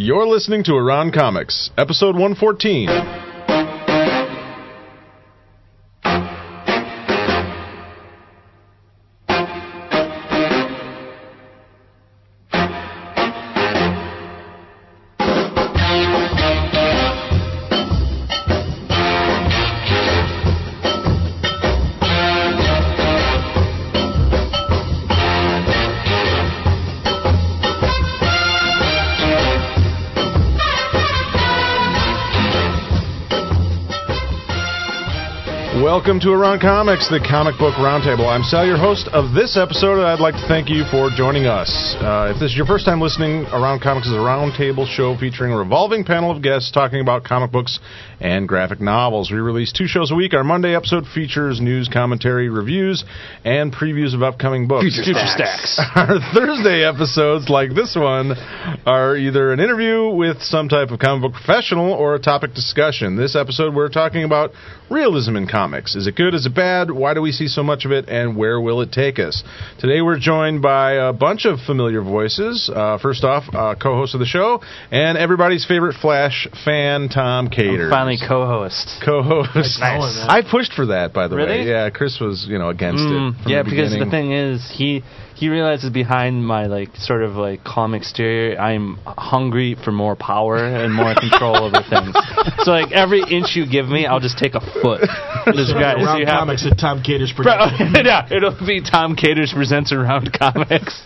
You're listening to Around Comics, episode 114. Welcome to Around Comics, the comic book roundtable. I'm Sal, your host of this episode, and I'd like to thank you for joining us. Uh, if this is your first time listening, Around Comics is a roundtable show featuring a revolving panel of guests talking about comic books and graphic novels. We release two shows a week. Our Monday episode features news, commentary, reviews, and previews of upcoming books. Future stacks. Our Thursday episodes, like this one, are either an interview with some type of comic book professional or a topic discussion. This episode, we're talking about realism in comics. Is it good? Is it bad? Why do we see so much of it? And where will it take us? Today, we're joined by a bunch of familiar voices. Uh, first off, uh, co-host of the show and everybody's favorite Flash fan, Tom Cater. Finally, co-host. co-host. Nice. I pushed for that, by the way. Really? Yeah, Chris was, you know, against Mm, it. From yeah, because the thing is, he he realizes behind my like sort of like calm exterior, I'm hungry for more power and more control over things. So like every inch you give me, I'll just take a foot. This guy, so Around you have- comics at Tom Cater's Bro, production. yeah, it'll be Tom Caters presents around comics.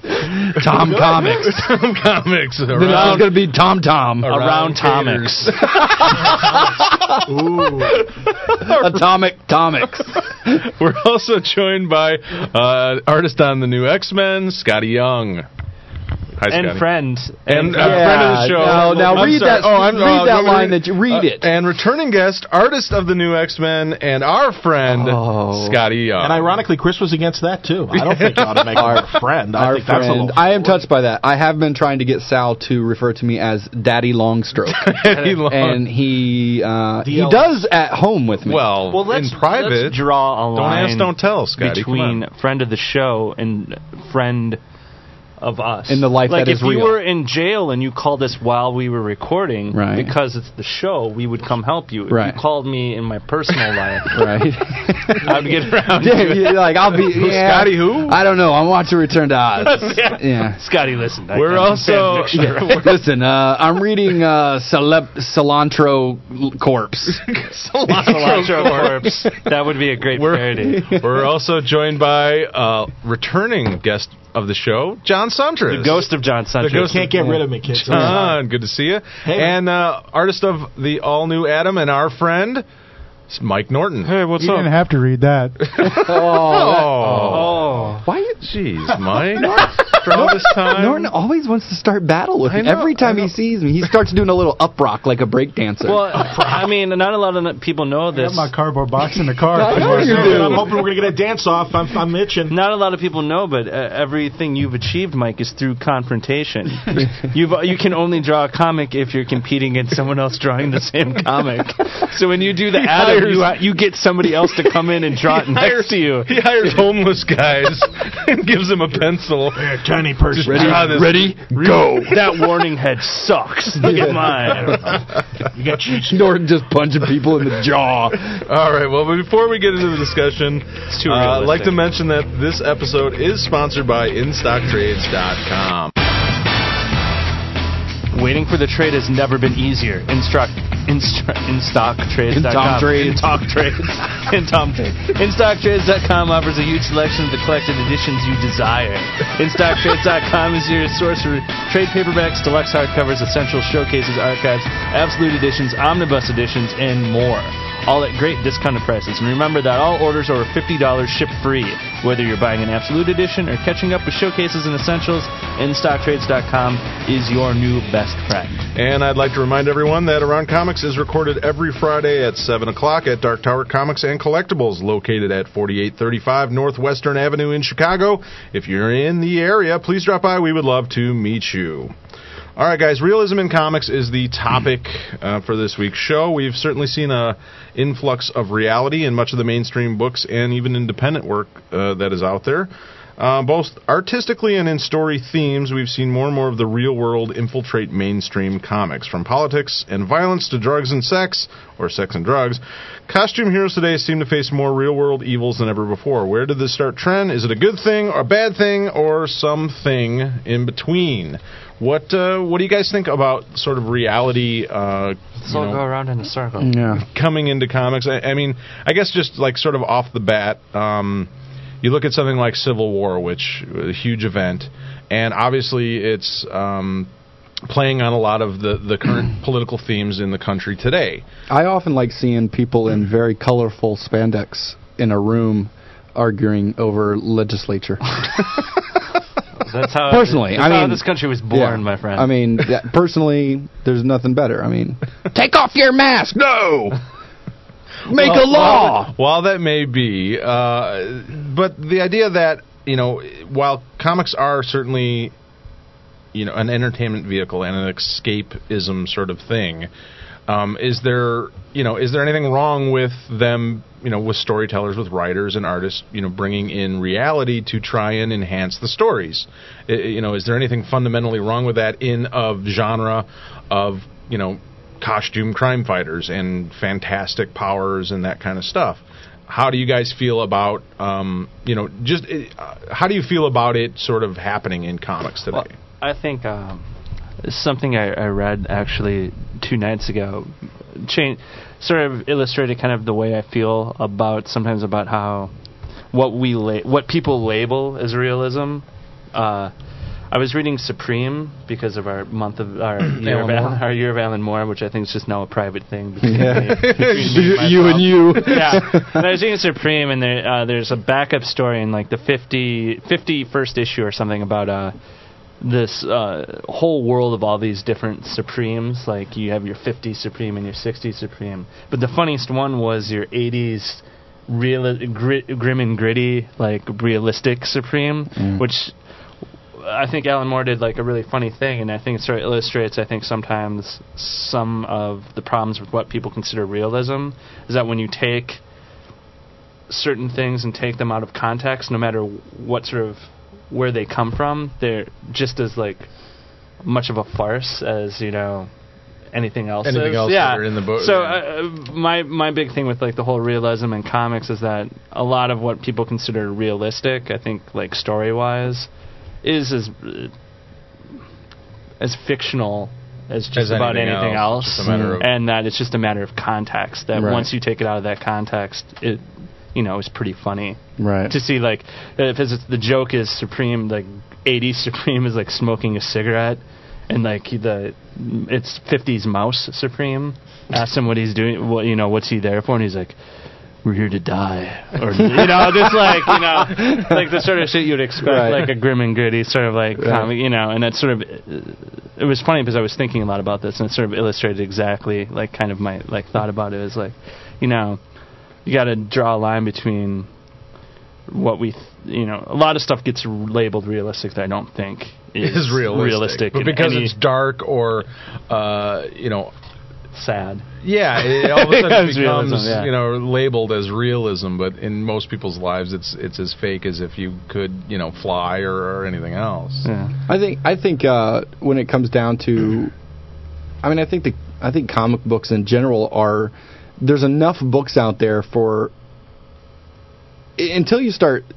Tom Comics. Tom Comics. Then Around, it's going to be Tom Tom. Around Caters. Tomics. Ooh. Atomic Comics. We're also joined by uh, artist on the new X Men, Skottie Young. Hi, and Skottie. friend. And, uh, Yeah, friend of the show. no, now I'm read sorry. that- Oh, I'm, read uh, that let me line that you- read it. And returning guest, artist of the new X Men, and our friend, Oh. Skottie Young. And ironically, Chris was against that too. I don't think you ought to make Our- him a friend. I Our think that's a friend. little. I am touched by that. I have been trying to get Sal to refer to me as Daddy Longstroke. Eddie Long. and he uh, he does at home with me. well, Well, let's, in private, let's draw a line. don't ask, don't tell, Skottie. Between friend of the show and friend of us. In the life like that if is you real. were in jail and you called us while we were recording, Right. because it's the show, we would come help you. If Right. you called me in my personal life, right? I'd get around yeah, you're like I'll be. yeah, Skottie who? I don't know. I'm watching Return to Oz. yeah. yeah. Skottie, listen. I We're got also- fan fiction, right? Listen, uh, I'm reading uh, Celeb- Cilantro Corpse. Cilantro corpse. That would be a great We're, parody. we're also joined by uh, returning guest of the show, John Siuntres. The ghost of John Siuntres. ghost Can't get rid of me, kids. John, good to see you. Hey. and uh, artist of the all new Atom and our friend, it's Mike Norton. Hey, what's up? You didn't have to read that. Oh, Oh. Why? jeez, Mike. For all this time. Norton always wants to start battle with me. know, Every time he sees me, he starts doing a little up rock like a break dancer. Well, I mean, not a lot of people know I this. my cardboard box in the car. I know you do. I'm hoping we're gonna get a dance off. I'm, I'm itching. Not a lot of people know, but uh, everything you've achieved, Mike, is through confrontation. You've you can only draw a comic if you're competing against someone else drawing the same comic. So when you do the Atom, hires- you you get somebody else to come in and draw it next to you. He hires homeless guys and gives them a pencil. Here, tiny person. Ready? Draw Ready? Go. That warning head sucks. Look at mine. You got cheats. Norton just punching people in the jaw. All right. Well, before we get into the discussion, uh, I'd like to mention that this episode is sponsored by InStockTrades.com. Waiting for the trade has never been easier. Instruct, instru- InStockTrades.com. In Tom Trades. In Tom Trades. in Tom Trades. InStockTrades.com offers a huge selection of the collected editions you desire. In stock InStockTrades.com is your source for trade paperbacks, deluxe hardcovers, essential showcases, archives, absolute editions, omnibus editions, and more. All at great discounted prices. And remember that all orders over $50 ship free. Whether you're buying an absolute edition or catching up with showcases and essentials, InStockTrades.com is your new best friend. And I'd like to remind everyone that Around Comics is recorded every Friday at 7 o'clock at Dark Tower Comics and Collectibles, located at 4835 Northwestern Avenue in Chicago. If you're in the area, please drop by. We would love to meet you. All right, guys. Realism in comics is the topic uh, for this week's show. We've certainly seen a influx of reality in much of the mainstream books and even independent work uh, that is out there. Uh, both artistically and in story themes, we've seen more and more of the real world infiltrate mainstream comics. From politics and violence to drugs and sex, or sex and drugs, costume heroes today seem to face more real world evils than ever before. Where did this start trend? Is it a good thing, or a bad thing, or something in between? What uh, What do you guys think about sort of reality? Uh, Let's all know, go around in a circle. Yeah. coming into comics. I, I mean, I guess just like sort of off the bat, um, you look at something like Civil War, which was a huge event, and obviously it's um, playing on a lot of the the current political themes in the country today. I often like seeing people in very colorful spandex in a room arguing over legislature. That's how Personally, that's I mean- this country was born, Yeah. my friend. I mean, that, personally, there's nothing better. I mean, take off your mask. No. Make a law. While that, while that may be, uh, but the idea that you know, while comics are certainly, you know, an entertainment vehicle and an escapism sort of thing, um, is there, you know, is there anything wrong with them, you know, with storytellers, with writers and artists, you know, bringing in reality to try and enhance the stories? I- you know, is there anything fundamentally wrong with that in of genre of, you know, costume crime fighters and fantastic powers and that kind of stuff. How do you guys feel about, um, you know, just uh, how do you feel about it sort of happening in comics today? Well, I think um, something I, I read actually two nights ago, change, sort of illustrated kind of the way I feel about sometimes about how what we la- what people label as realism. Uh, I was reading Supreme because of our month of our year of Alan our year of Alan Moore, which I think is just now a private thing between Yeah. me, between me and you and you. yeah. And I was reading Supreme, and there, uh, there's a backup story in like the 50, 51st issue or something about uh, this uh, whole world of all these different Supremes. Like you have your 50 Supreme and your 60 Supreme. But the funniest one was your 80s real grim and gritty, like realistic Supreme, which I think Alan Moore did like a really funny thing, and I think it sort of illustrates. I think sometimes some of the problems with what people consider realism is that when you take certain things and take them out of context, no matter what sort of where they come from, they're just as like much of a farce as you know anything else. Anything is. else yeah. in the book, So uh, my my big thing with like the whole realism in comics is that a lot of what people consider realistic, I think like story wise, is as uh, as fictional as just As about anything anything else. else, Just a matter of- and that it's just a matter of context. That Right. once you take it out of that context, it you know is pretty funny Right. to see like if the joke is Supreme like 80s Supreme is like smoking a cigarette and like the it's 50s Mouse Supreme asks him what he's doing what you know what's he there for and he's like we're here to die or you know just like you know like the sort of shit you'd expect Right. like a grim and gritty sort of like Right. comic you know and that sort of it was funny because I was thinking a lot about this and it sort of illustrated exactly like kind of my like thought about it is like you know you got to draw a line between what we, th- you know, a lot of stuff gets labeled realistic that I don't think is, is realistic, but because any it's dark or, uh, you know, sad. yeah, it all of a sudden Becomes becomes realism, yeah. you know labeled as realism. But in most people's lives, it's it's as fake as if you could you know fly or, or anything else. Yeah. I think I think uh, when it comes down to, I mean, I think the I think comic books in general are there's enough books out there for until you start s-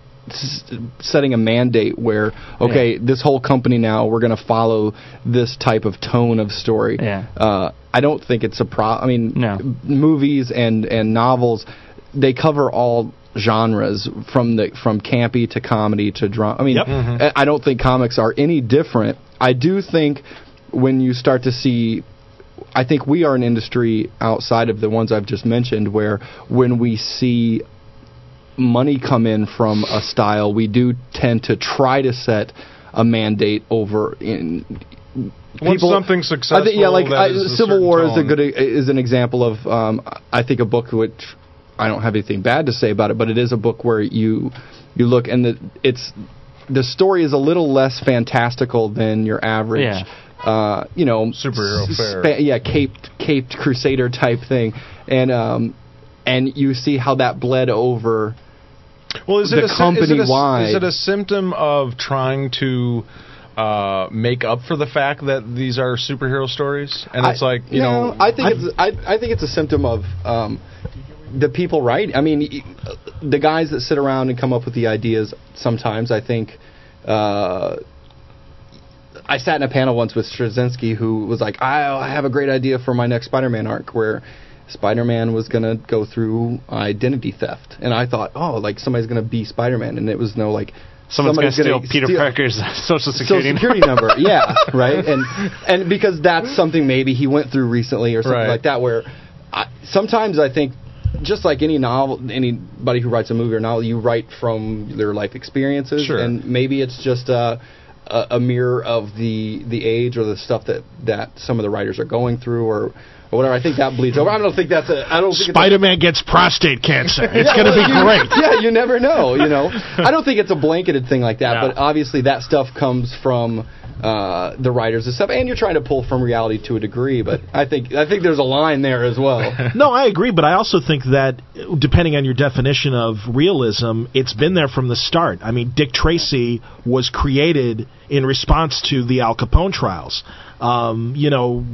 setting a mandate where okay this whole company now we're going to follow this type of tone of story Yeah. uh, i don't think it's a pro i mean No. movies and and novels they cover all genres from the from campy to comedy to drama i mean Yep. I- I don't think comics are any different. I do think when you start to see, I think we are an industry outside of the ones I've just mentioned where when we see money come in from a style, we do tend to try to set a mandate over in. Once something's I think, yeah, successful, like I, Civil certain War is a good is an example of um, I think a book which I don't have anything bad to say about it, but it is a book where you you look and the, it's the story is a little less fantastical than your average. Yeah. Uh, you know, Superhero s- fare. spa- yeah, caped caped crusader type thing, and um, and you see how that bled over Well, is it the a, sy- is it a- company-wide- Is it a symptom of trying to uh, make up for the fact that these are superhero stories? And it's I- like you no, know, I think it's I, I think it's a symptom of um, the people right. I mean, the guys that sit around and come up with the ideas. Sometimes I think. Uh, I sat in a panel once with Straczynski, who was like, I, "I have a great idea for my next Spider-Man arc, where Spider-Man was gonna go through identity theft," and I thought, "Oh, like somebody's gonna be Spider-Man," and it was no like Someone's going to somebody's steal Peter steal- Parker's social security. Social security number, yeah, right, and and because that's something maybe he went through recently or something Right. like that. Where I, sometimes I think, just like any novel, anybody who writes a movie or novel, you write from their life experiences, Sure. and maybe it's just a, a a mirror of the the age or the stuff that that some of the writers are going through or. Or whatever, I think that bleeds over. I don't think that's a. I don't a- Spider-Man gets prostate cancer. It's yeah, going to well, be you- great. Yeah, you never know. You know, I don't think it's a blanketed thing like that, Yeah. but obviously that stuff comes from uh, the writers and stuff, and you're trying to pull from reality to a degree. But I think I think there's a line there as well. No, I agree, but I also think that uh, depending on your definition of realism, it's been there from the start. I mean, Dick Tracy was created in response to the Al Capone trials. Um, you know,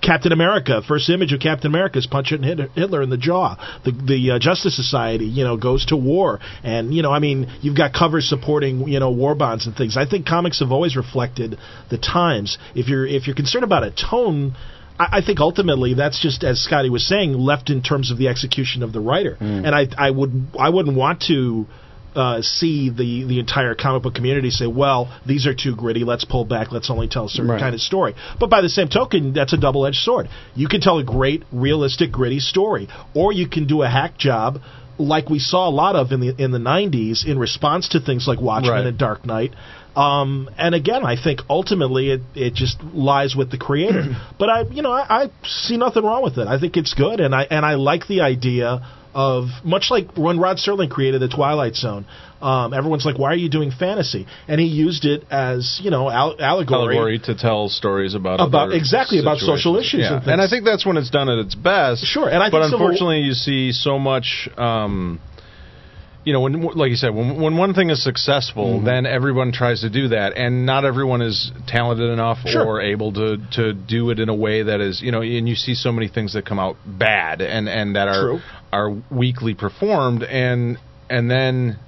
Captain America, first image of Captain America is punching Hitler in the jaw. The the uh, Justice Society, you know, goes to war, and you know, I mean, you've got covers supporting you know war bonds and things. I think comics have always reflected the times. If you're if you're concerned about a tone. I I think ultimately that's just as Skottie was saying, left in terms of the execution of the writer. And I, I would, I wouldn't want to uh, see the the entire comic book community say, "Well, these are too gritty. Let's pull back. Let's only tell a certain Right. kind of story." But by the same token, that's a double-edged sword. You can tell a great, realistic, gritty story, or you can do a hack job. Like we saw a lot of in the in the '90s, in response to things like Watchmen Right. and Dark Knight, um, and again, I think ultimately it, it just lies with the creator. but I, you know, I, I see nothing wrong with it. I think it's good, and I and I like the idea of much like when Rod Serling created the Twilight Zone. Um, everyone's like, "Why are you doing fantasy?" And he used it as you know al- allegory. allegory to tell stories about About- exactly, about social issues Yeah. and things. I think that's when it's done at its best. Sure, and I but Civil- unfortunately, you see so much. Um, you know, when like you said, when when one thing is successful, Mm-hmm. then everyone tries to do that, and not everyone is talented enough Sure. or able to to do it in a way that is, you know, and you see so many things that come out bad and and that are True. are weakly performed, and and then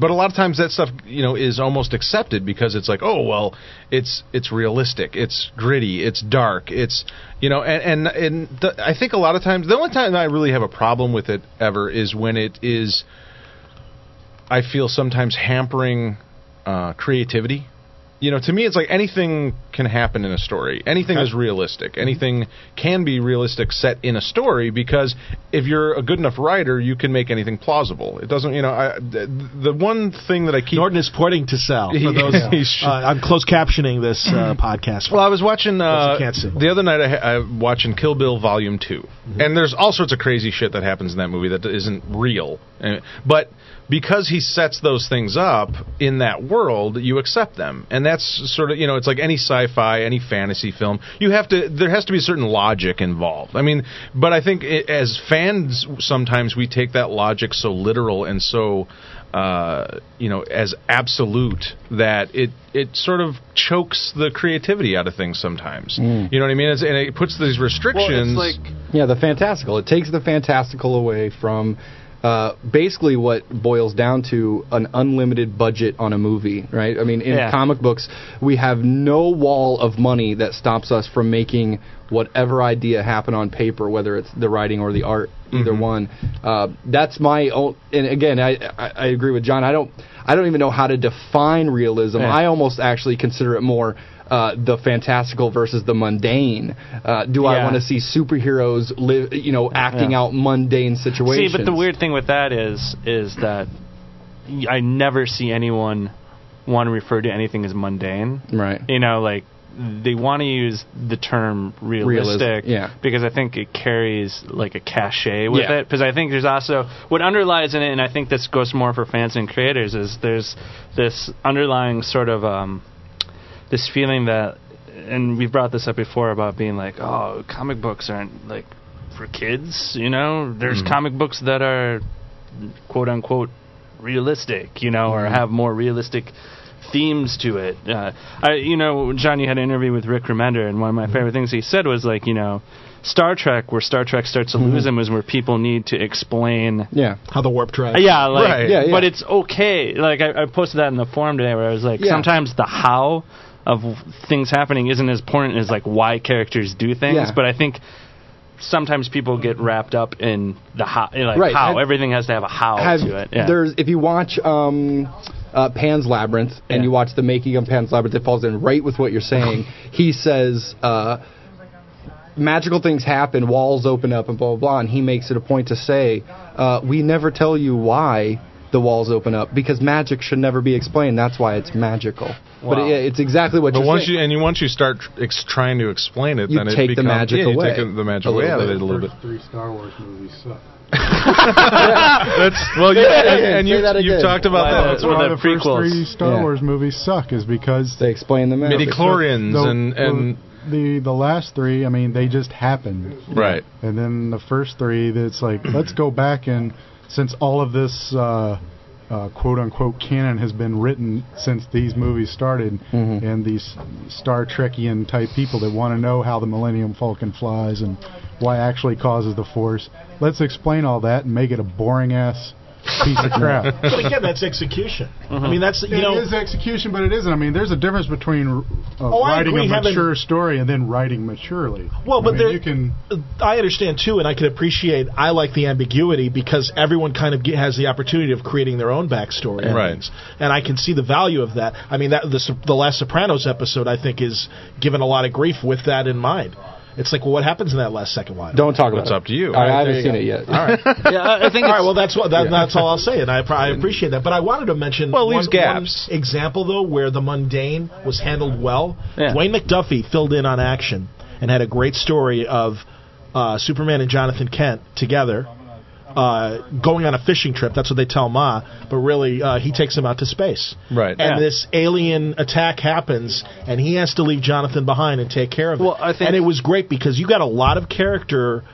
but a lot of times that stuff you know is almost accepted because it's like oh well it's it's realistic it's gritty it's dark it's you know and and, and th- I think a lot of times the only time I really have a problem with it ever is when it is I feel sometimes hampering uh, creativity you know to me it's like anything can happen in a story anything is realistic anything can be realistic set in a story because if you're a good enough writer you can make anything plausible it doesn't you know I, the, the one thing that I keep Norton is porting to sell. For those, uh, I'm close captioning this uh, podcast. Well, I was watching uh, you can't see. the other night. I, ha- I watching Kill Bill Volume 2 Mm-hmm. and there's all sorts of crazy shit that happens in that movie that isn't real. But because he sets those things up in that world, you accept them, and that's sort of you know it's like any sci-fi, any fantasy film. You have to there has to be a certain logic involved. I mean, but I think it, as fans sometimes we take that logic so literal and so uh, you know, as absolute that it it sort of chokes the creativity out of things sometimes. Mm. You know what I mean? It's, and it puts these restrictions. Well, it's like Yeah, the fantastical. It takes the fantastical away from uh, basically what boils down to an unlimited budget on a movie, right? I mean, in Yeah. comic books, we have no wall of money that stops us from making whatever idea happen on paper, whether it's the writing or the art, either one. Uh, that's my own. And again, I, I I agree with John. I don't I don't even know how to define realism. Yeah. I almost actually consider it more. Uh, the fantastical versus the mundane. Uh, do I want to see superheroes live, you know, acting Yeah. out mundane situations? See, but the weird thing with that is is that I never see anyone want to refer to anything as mundane. right? You know, like they want to use the term realistic yeah. because I think it carries like a cachet with Yeah. it. Because I think there's also what underlies in it, and I think this goes more for fans and creators is there's this underlying sort of um, this feeling that, and we've brought this up before about being like, oh, comic books aren't like for kids. You know, there's comic books that are quote unquote realistic, you know, Mm-hmm. or have more realistic themes to it. Uh, I, you know, John, you had an interview with Rick Remender, and one of my Mm-hmm. favorite things he said was like, you know, Star Trek, where Star Trek starts to Mm-hmm. lose him, is where people need to explain. Yeah. How the warp drive. Yeah, like, Right. Yeah, yeah. but it's okay. Like I, I posted that in the forum today, where I was like, Yeah. sometimes the how of things happening isn't as important as like why characters do things. Yeah. But I think sometimes people get wrapped up in the how, like Right. how Have- everything has to have a how have to it. Yeah. there's if you watch um, uh, Pan's Labyrinth and Yeah. you watch the making of Pan's Labyrinth, it falls in right with what you're saying. he says uh, magical things happen, walls open up, and blah blah blah. And he makes it a point to say, uh, we never tell you why the walls open up because magic should never be explained. That's why it's magical. But it, it's exactly what But you're once saying. you and you once you start ex- trying to explain it, You then it take the becomes, magic yeah, you away take the magic away little out of bit. it a little bit. First three Star Wars movies suck. That's well, yeah, and, and you, you've talked about Why that. the- That's Or why the the, first three Star Yeah. Wars movies suck is because they explain the magic. Midi chlorians the, and and the the last three, I mean, they just happened. right. And then the first three, it's like let's go back and since all of this uh, uh, quote unquote canon has been written since these movies started, Mhm. and these Star Trekian type people that want to know how the Millennium Falcon flies and why it actually causes the Force, let's explain all that and make it a boring ass piece of crap. But again, that's execution. I mean, that's you It know. is execution, but it isn't. I mean, there's a difference between uh, Oh, writing agree, a having- mature story and then writing maturely. Well, I but mean, there- you can. I understand too, and I can appreciate. I like the ambiguity because everyone kind of get, has the opportunity of creating their own backstory, and Right. things. And I can see the value of that. I mean, that the the last Sopranos episode, I think, is given a lot of grief with that in mind. It's like, well, what happens in that last second line? Don't talk about It's it. up to you. I, I haven't seen go. it yet. All right. yeah, I I think All it's, right, well, that's what that, that's all I'll say, and I, I appreciate that. But I wanted to mention Well, it one, gaps. one example though where the mundane was handled well. Yeah. Dwayne McDuffie filled in on action and had a great story of uh, Superman and Jonathan Kent together. Uh, going on a fishing trip. That's what they tell Ma. But really, uh, he takes him out to space. Right. And Yeah. this alien attack happens, and he has to leave Jonathan behind and take care of Well, it. I think- and it was great because you got a lot of character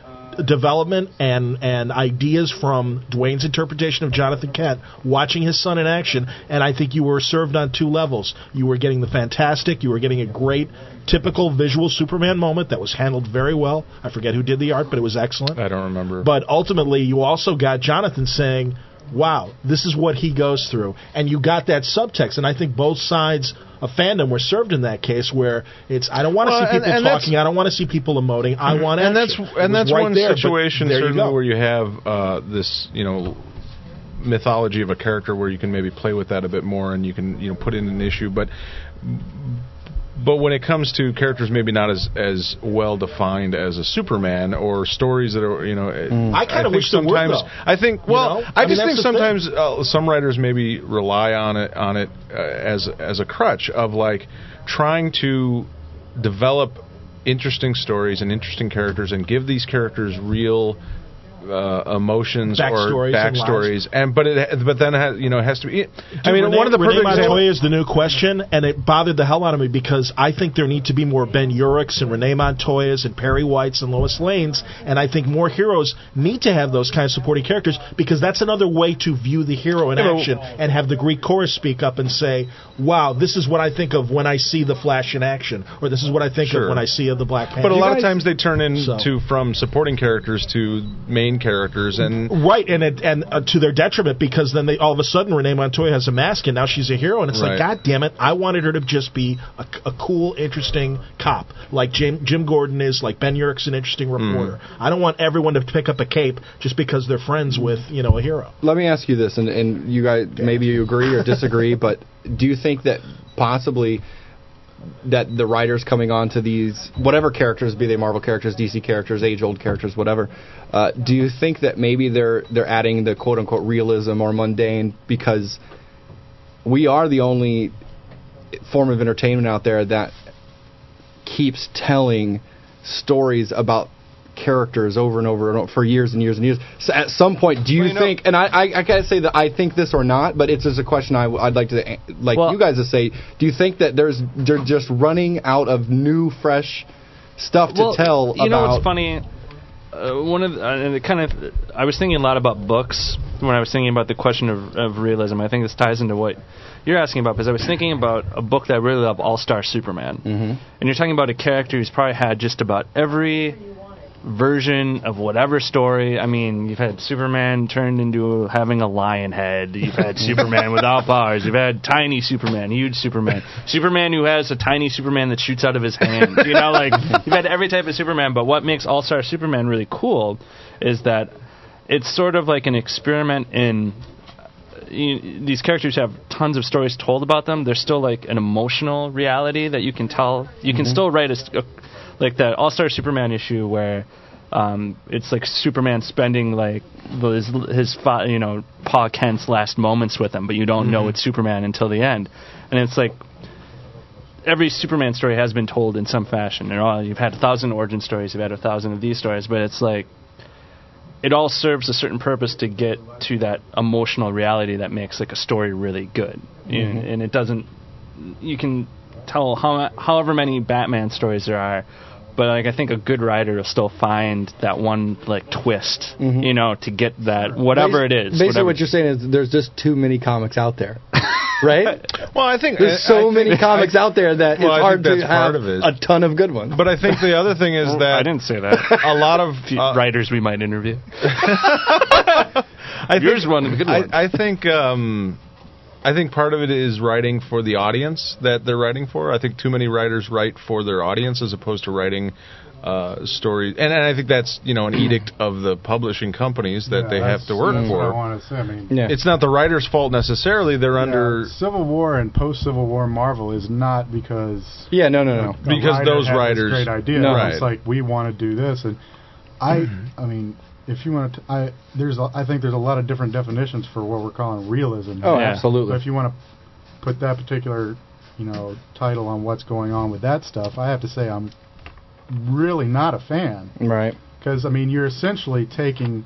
development and and ideas from Dwayne's interpretation of Jonathan Kent watching his son in action and I think you were served on two levels. You were getting the fantastic you were getting a great typical visual Superman moment that was handled very well. I forget who did the art but it was excellent. I don't remember. but ultimately, you also got Jonathan saying, "Wow, this is what he goes through," and you got that subtext. And I think both sides of fandom were served in that case, where it's I don't want to Well, see people and that's- talking, I don't want to see people emoting, I want and that's and that's right one there, situation there certainly go. where you have uh, this you know mythology of a character where you can maybe play with that a bit more and you can you know put in an issue. But but when it comes to characters maybe not as as well defined as a Superman or stories that are you know I kinda think wish there were, sometimes. I think You well know? I, I mean, just think that's the thing. sometimes uh, some writers maybe rely on it on it uh, as as a crutch of like trying to develop interesting stories and interesting characters and give these characters real uh, emotions Backstories or backstories and, but it but then it has, you know it has to be I mean Renee, one of the Renee perfect examples Montoya is the new question, and it bothered the hell out of me because I think there need to be more Ben Urichs and Renee Montoyas and Perry Whites and Lois Lanes, and I think more heroes need to have those kind of supporting characters because that's another way to view the hero in action and have the Greek chorus speak up and say, "Wow, this is what I think of when I see the Flash in action," or "This is what I think Sure. of when I see of the Black Panther." but a lot guys- of times they turn into So- from supporting characters to main characters and Right, and it, and uh, to their detriment because then they all of a sudden Renee Montoya has a mask and now she's a hero and it's Right. like God damn it! I wanted her to just be a, a cool, interesting cop like Jim, Jim Gordon is, like Ben Urich's an interesting Mm. reporter. I don't want everyone to pick up a cape just because they're friends with you know a hero. Let me ask you this, and, and you guys maybe you agree or disagree, but do you think that possibly that the writers coming on to these whatever characters, be they Marvel characters, DC characters, age old characters, whatever, uh, do you think that maybe they're they're adding the quote unquote realism or mundane because we are the only form of entertainment out there that keeps telling stories about characters over and over and over for years and years and years. So at some point, do you Well, you know- think? And I, I, I gotta say that I think this or not, but it's just a question I, would like to like Well- you guys to say. Do you think that there's they're just running out of new, fresh stuff to well, tell you know what's funny? Uh, one of the, uh, and it kind of I was thinking a lot about books when I was thinking about the question of, of realism. I think this ties into what you're asking about because I was thinking about a book that I really love, All Star Superman, mm-hmm. and you're talking about a character who's probably had just about every version of whatever story. I mean, you've had Superman turned into having a lion head. You've had Superman without powers. You've had tiny Superman, huge Superman, Superman who has a tiny Superman that shoots out of his hand. You know, like you've had every type of Superman. But what makes All Star Superman really cool is that it's sort of like an experiment in you, these characters have tons of stories told about them. There's still like an emotional reality that you can tell. You can mm-hmm. still write a, a- like that All Star Superman issue where um, it's like Superman spending like his his fa- you know Pa Kent's last moments with him, but you don't know it's Superman until the end, and it's like every Superman story has been told in some fashion. And all, you've had a thousand origin stories, you've had a thousand of these stories, but it's like it all serves a certain purpose to get to that emotional reality that makes like a story really good. You know, and it doesn't. You can tell how however many Batman stories there are. But like I think a good writer will still find that one like twist, you know, to get that whatever it is. Basically, whatever- what you're saying is there's just too many comics out there, right? Well, I think There's I- so I many think- comics I- out there that Well, it's hard to that's have of it. a ton of good ones. But I think the other thing is that I didn't say that. a lot of uh, writers we might interview. I Yours think, one, a good one. I, I think um, I think part of it is writing for the audience that they're writing for. I think too many writers write for their audience as opposed to writing uh, stories, and, and I think that's you know an edict of the publishing companies that Yeah, they have to work that's What I for. want to say. I mean, yeah. It's not the writer's fault necessarily. They're yeah, under Civil War and post Civil War Marvel is not because yeah, no, no, no. a Because writer those writers- great idea. No. Right. It's like we want to do this, and I, I mean, if you want to, I there's a, I think there's a lot of different definitions for what we're calling realism. Oh, Yeah. But absolutely. if you want to put that particular, you know, title on what's going on with that stuff, I have to say I'm really not a fan Right. because I mean you're essentially taking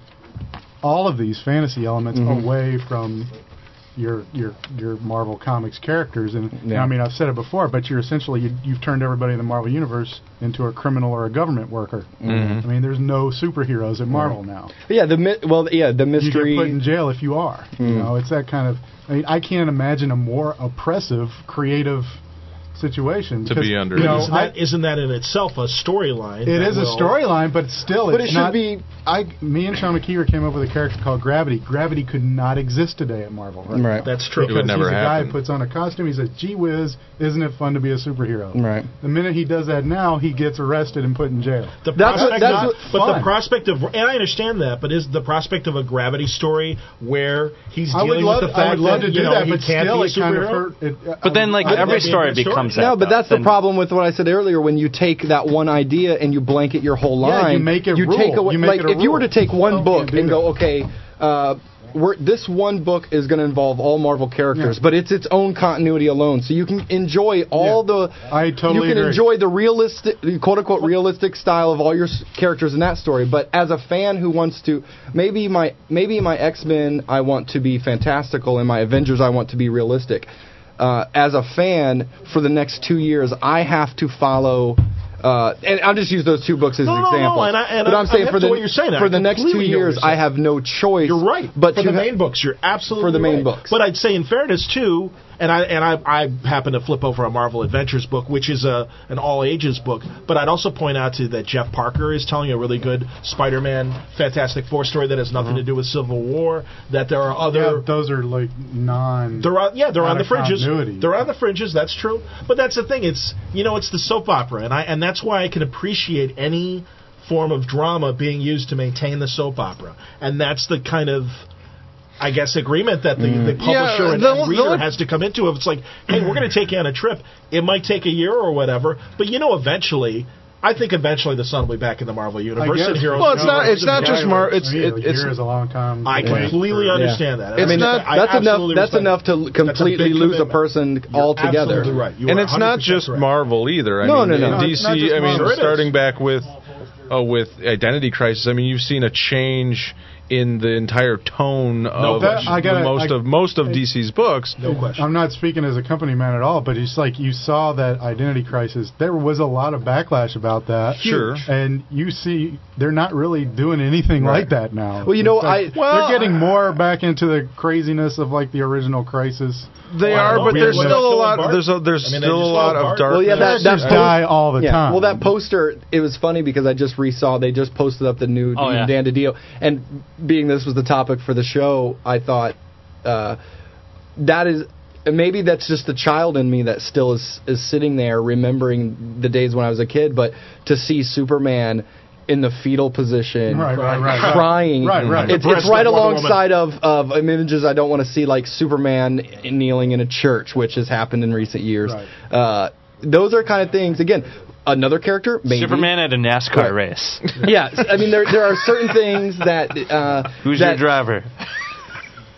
all of these fantasy elements Mhm. away from your your your Marvel Comics characters, and, Yeah. I mean I've said it before, but you're essentially you, you've turned everybody in the Marvel universe into a criminal or a government worker. Mhm. I mean, there's no superheroes at Marvel now. Yeah, the mi- well, yeah, the mystery. You get put in jail if you are. You Mm. know, it's that kind of. I mean, I can't imagine a more oppressive, creative situation To because, be under. You know, isn't, I, that, isn't that in itself a storyline? It is that is a storyline, but still, But it's it should not, be- I, me and Sean McKeever came up with a character called Gravity. Gravity could not exist today at Marvel. Right. That's true. It would Because never he's a guy who puts on a costume. He says, "Gee whiz, isn't it fun to be a superhero?" Right. The minute he does that now, he gets arrested and put in jail. The That's what- prospect, that's not- what- but the prospect of, and I understand that, but is the prospect of a gravity story where he's I would dealing love, with the fact I would love that to you do know, that, he but can't still, be a it kind of superhero? hurt. It, uh, But then, like I every that'd be a story good story. becomes that. No, but though. that's the problem with what I said earlier. When you take that one idea and you blanket your whole line, Yeah, line, you make it take rule. away. You make like it a if you were to take one Oh, book can't and go, okay, uh, we're, this one book is going to involve all Marvel characters, Yeah. but it's its own continuity alone, so you can enjoy all Yeah. the. I totally You can agree. enjoy the realistic, quote unquote realistic style of all your s- characters in that story. But as a fan who wants to, maybe my maybe my X Men I want to be fantastical, and my Avengers I want to be realistic. Uh, as a fan, for the next two years, I have to follow. Uh, and I'll just use those two books as No, an no, no, example. and I- and but I- I'm saying I'm for the what you're saying. for the next two completely know what years, I have no choice. You're right. But for the ha- main books, you're absolutely For the main right. books. But I'd say, in fairness, too, and I and I, I happen to flip over a Marvel Adventures book, which is a an all ages book. But I'd also point out to that Jeff Parker is telling a really good Spider-Man Fantastic Four story that has nothing to do with Civil War. That there are other Yeah, those are like non. They're on, yeah, they're on the fringes. continuity. They're on the fringes. That's true. But that's the thing. It's you know, it's the soap opera, and I and that's why I can appreciate any form of drama being used to maintain the soap opera, and that's the kind of. I guess agreement that the, the publisher Yeah, and, the- and reader has to come into. If it's like, hey, we're going to take you on a trip. It might take a year or whatever, but you know, eventually, I think eventually the sun will be back in the Marvel universe and heroes. Well, it's will not- be it's not back. just Mar- it's- I mean, it- a it's- year is a long time. I completely for- understand that. It's I mean, not- I that's enough. That's enough to that. That's a completely big lose a person You're altogether. absolutely right. And it's not just correct. Marvel either. I No, mean, no, no. No, DC. I mean, Sure starting back with uh, with Identity Crisis. I mean, you've seen a change in the entire tone of that- I gotta- most I- of most of DC's books. No question. I'm not speaking as a company man at all, but it's like you saw that identity crisis. There was a lot of backlash about that. Sure. And you see, they're not really doing anything like that now. Well, you know, like I- Well, they're getting more back into the craziness of like the original Crisis. They Well, are, but there's Well, still a lot. Bart? There's a, there's I mean, still a lot of Bart. darkness. Well, yeah, that- that post- die all the yeah. time. Well, that poster, it was funny because I just resaw. They just posted up the new Oh, yeah. Dan DiDio, and being this was the topic for the show, I thought uh, that is maybe that's just the child in me that still is is sitting there remembering the days when I was a kid. But to see Superman in the fetal position, Right, right, right, right. crying, Right, right. It's, it's right alongside of of images I don't want to see, like Superman kneeling in a church, which has happened in recent years. Right. Uh, those are kind of things. Again, another character, maybe. Superman at a NASCAR Right. race. Yeah, I mean there there are certain things that uh, Who's that, your driver?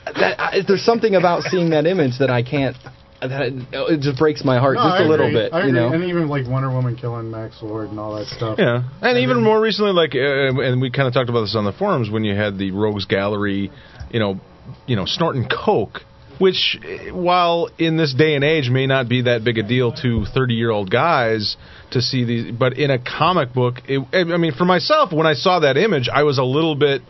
that I, there's something about seeing that image that I can't. That it, it just breaks my heart No, just I a little bit, I you agree. know. And even like Wonder Woman killing Max Lord and all that stuff. Yeah, and even more recently, like, uh, and we kind of talked about this on the forums when you had the Rogues Gallery, you know, you know, snorting coke, which, eh, while in this day and age may not be that big a deal to thirty-year-old guys to see these, but in a comic book, it, I mean, for myself, when I saw that image, I was a little bit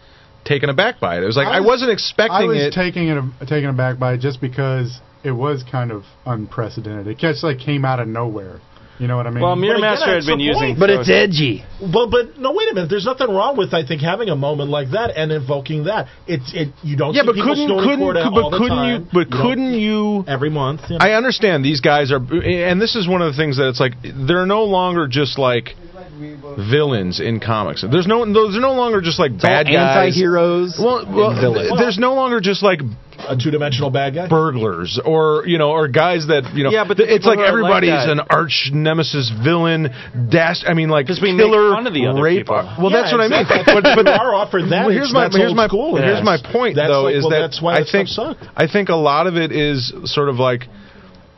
taken aback by it. It was like I, I was- wasn't expecting it. I was it. taking it taken aback by it just because it was kind of unprecedented. It just like came out of nowhere. You know what I mean? Well, Mirror again, Master had that's been using. but it's edgy. But but no, wait a minute. There's nothing wrong with I think having a moment like that and invoking that. It's it. You don't. yeah, see but people couldn't couldn't Corda but couldn't you but don't- couldn't you every month? You know? I understand these guys are, and this is one of the things that it's like they're no longer just like villains in comics. There's no, they're no longer just like bad guys. Anti-heroes. Well, well, and villains. there's no longer just like a two-dimensional bad guy. burglars or you know or guys that you know. Yeah, but the it's like who are like everybody's an arch nemesis villain. Dash. I mean, like 'Cause we make killer fun of the other rape. people. Well, Yeah, that's what I mean. But, but You are offered that. Well, here's my that's here's my school. here's Yes. my point That's though like- is well, that that's why I think. I think a lot of it is sort of like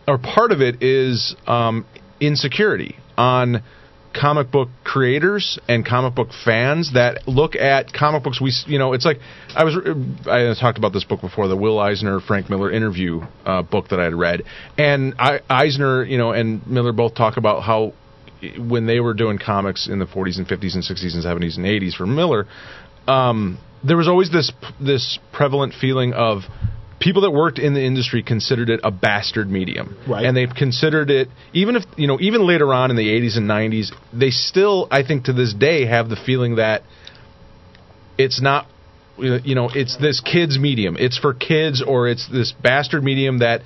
or part of it is um, insecurity on comic book creators and comic book fans that look at comic books. We you know it's like I was I talked about this book before the Will Eisner Frank Miller interview uh, book that I had read. And I, Eisner you know and Miller both talk about how when they were doing comics in the 40s and 50s and 60s and 70s and 80s for Miller um, there was always this this prevalent feeling of people that worked in the industry considered it a bastard medium Right. and they considered it even if you know even later on in the 80s and 90s they still i think to this day have the feeling that it's not you know it's this kids medium it's for kids or it's this bastard medium that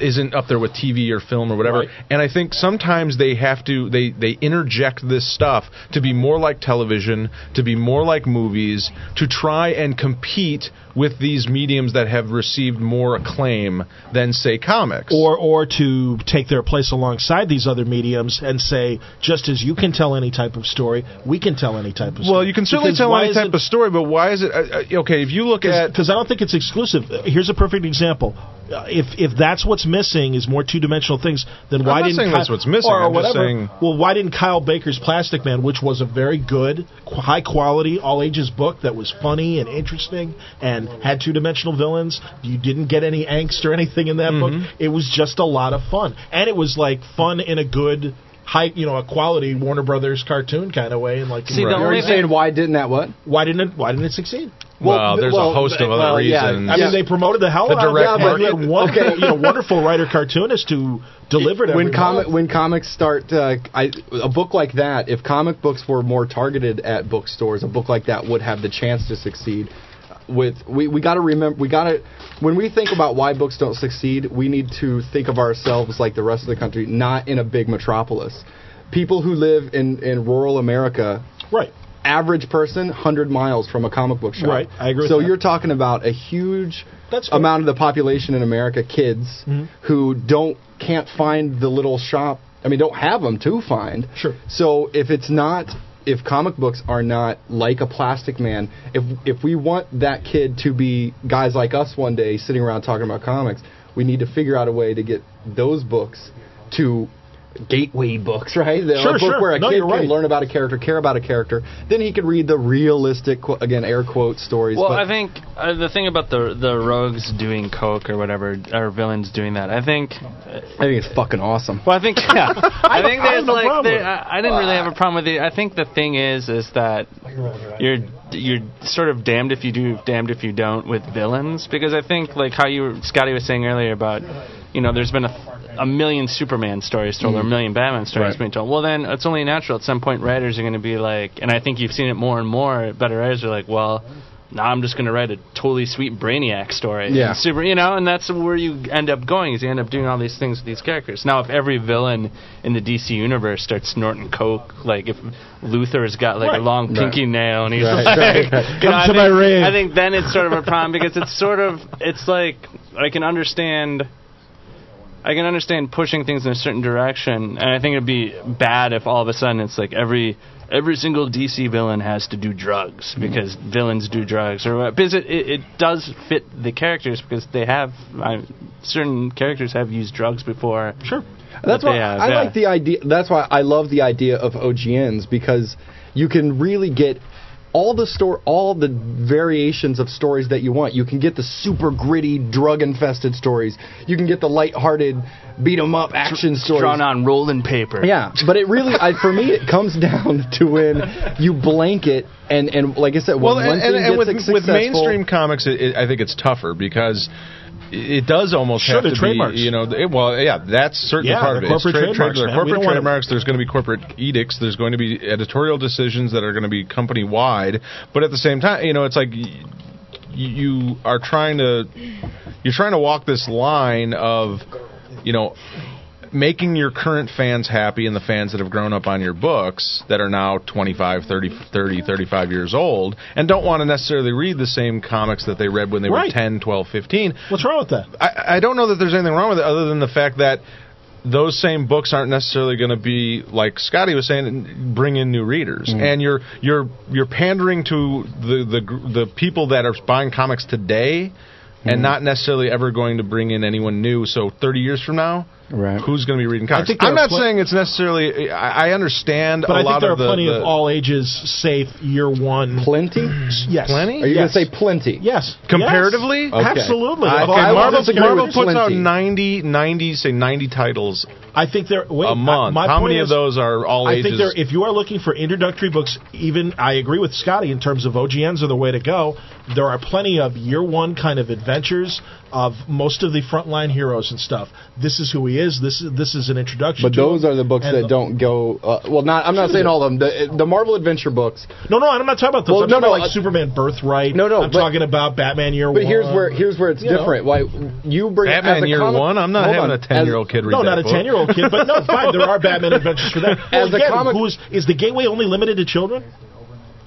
isn't up there with TV or film or whatever Right. and I think sometimes they have to they they interject this stuff to be more like television to be more like movies to try and compete with these mediums that have received more acclaim than say comics or or to take their place alongside these other mediums and say, just as you can tell any type of story, we can tell any type of story. well you can certainly Because tell any type it- of story but why is it uh, uh, okay if you look at because I don't think it's exclusive. Here's a perfect example. Uh, if if that's what's missing is more two dimensional things, then why didn't saying that's what's missing. Or I'm just whatever. saying- Well, why didn't Kyle Baker's Plastic Man, which was a very good, high quality, all ages book that was funny and interesting and had two dimensional villains, you didn't get any angst or anything in that Mm-hmm. book. It was just a lot of fun, and it was like fun in a good. High, you know, a quality Warner Brothers cartoon kind of way, and like, See, the You're only already saying why didn't that what? why didn't it? Why didn't it succeed? well, there's well, a host of other well, yeah, reasons I mean, they promoted the hell The out of direct it. and we had market. wonderful, Okay. you know, wonderful writer cartoonist who delivered every when comic when comics start uh, I, a book like that if comic books were more targeted at bookstores a book like that would have the chance to succeed with we, we got to remember we got to when we think about why books don't succeed we need to think of ourselves like the rest of the country not in a big metropolis people who live in in rural america right. average person 100 miles from a comic book shop. Right, I agree So you're talking about a huge That's cool. amount of the population in America, kids Mm-hmm. who don't can't find the little shop. I mean, don't have them to find. Sure. So if it's not if comic books are not like a plastic man, if if we want that kid to be guys like us one day sitting around talking about comics, we need to figure out a way to get those books to gateway books, right? The, Sure, a book sure. where a No, kid you're can right. learn about a character, care about a character. Then he can read the realistic, qu- again, air quote stories. Well, but I think uh, the thing about the the rogues doing coke or whatever, or villains doing that, I think. I think it's fucking awesome. Well, I think yeah. I think there's no like problem there. I, I didn't really have a problem with it. I think the thing is is that you're you're sort of damned if you do, damned if you don't with villains because I think like how you Skottie was saying earlier about you know there's been a a million Superman stories told or a million Batman stories Right. being told. Well, then it's only natural at some point writers are going to be like, and I think you've seen it more and more. Better writers are like, well. Now I'm just going to write a totally sweet Brainiac story. Yeah. And super, you know, and that's where you end up going. Is you end up doing all these things with these characters. Now, if every villain in the DC universe starts snorting coke, like if Luthor's got like Right. a long pinky nail and he's Right, like, right, right. know, Come I to think. I think then it's sort of a problem because it's sort of it's like I can understand. I can understand pushing things in a certain direction, and I think it'd be bad if all of a sudden it's like every every single DC villain has to do drugs mm-hmm. because villains do drugs or what. Because it, it, it does fit the characters because they have I, certain characters have used drugs before. Sure. That's why have, I yeah. like the idea. That's why I love the idea of OGNs because you can really get all the store, all the variations of stories that you want. You can get the super gritty, drug-infested stories. You can get the light-hearted, beat 'em up action stories. Drawn on rolling paper. Yeah, but it really, I, for me, it comes down to when you blanket and and like I said, when Well, one and, thing and, and with, gets with mainstream comics, it, it, I think it's tougher because it does almost have to trademarks. be, you know, it, well, yeah, that's certainly Yeah, part of it. Corporate trademarks, corporate trademarks. There's going to be corporate edicts. There's going to be editorial decisions that are going to be company wide. But at the same time, you know, it's like y- you are trying to you're trying to walk this line of, you know, making your current fans happy and the fans that have grown up on your books that are now 25, 30, 30 35 years old and don't want to necessarily read the same comics that they read when they Right. were 10, 12, 15. What's wrong with that? I, I don't know that there's anything wrong with it other than the fact that those same books aren't necessarily going to be like Skottie was saying, bring in new readers, mm-hmm. and you're you're you're pandering to the the the people that are buying comics today, and mm-hmm. not necessarily ever going to bring in anyone new. So 30 years from now, Right. who's going to be reading comics? think I'm not pl- saying it's necessarily. I, I understand But a I lot think there are of the, plenty the of all ages, safe, year one. plenty. yes. Plenty? Are you Yes. going to say plenty? Yes. Comparatively? Yes. Okay. Absolutely. I- Okay, Marvel, Marvel with puts out plenty. 90, 90, say 90 titles I think there. Wait, a month. I, my How point many of those are all I ages? think there, if you are looking for introductory books, even I agree with Skottie in terms of OGNs are the way to go. There are plenty of year one kind of adventures of most of the frontline heroes and stuff. This is who he is. This is this is an introduction. But to those him. are the books And that the- don't go. Uh, well, not. I'm not saying all of them. The, the Marvel Adventure books. No, no, I'm not talking about those. Well, I'm no, talking no, about like uh, Superman Birthright. No, no, I'm but- talking about Batman Year But One. But here's where here's where it's you know. different. Why you bring Batman Year comic- One. I'm not having on. a ten year old kid read No, that not a ten year old kid, but no, fine. There are Batman adventures for that. Well, As a again, comic- who's is the gateway only limited to children?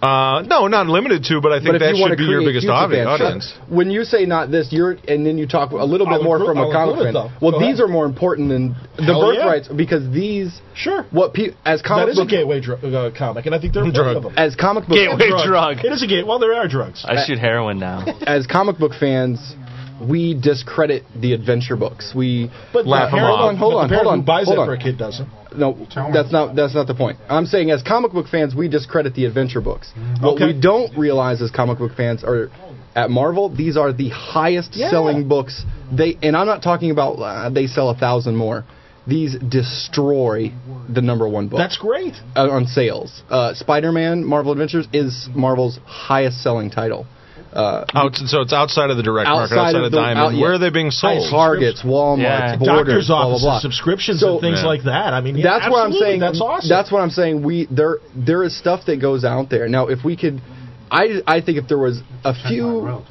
Uh, no, not limited to, but I think But that you should be your biggest future audi- fans, audience. When you say not this, you're and then you talk a little bit more include- from a I'll comic include it, fan. Well, Go these ahead. are more important than the Hell yeah. birthrights because these Sure. what pe- as That comic is a book gateway dr- uh, comic, and I think there are Drug. of them. as comic book Gateway drug. It is a gateway. Well, there are drugs. I shoot heroin now. as comic book fans. We discredit the adventure books. We But Laugh the them off. Hold on, hold on, hold on, Who buys hold it on. for a kid doesn't. No, that's not that's not the point. I'm saying as comic book fans, we discredit the adventure books. What Okay. we don't realize as comic book fans are at Marvel, these are the highest Yeah. selling books. They and I'm not talking about uh, they sell a thousand more. These destroy the number one book That's great. uh, on sales. Uh, Spider-Man: Marvel Adventures is Marvel's highest selling title. Uh, Out, so it's outside of the direct market, outside outside of of, the- Diamond. out- yeah. Where are they being sold? Targets, Walmart, Yeah. Borders, Doctors' blah, blah, offices, blah. subscriptions, So- and things Yeah. like that. I mean, yeah, that's what I'm saying. That's awesome. That's what I'm saying. We there there is stuff that goes out there. Now, if we could, I I think if there was a few,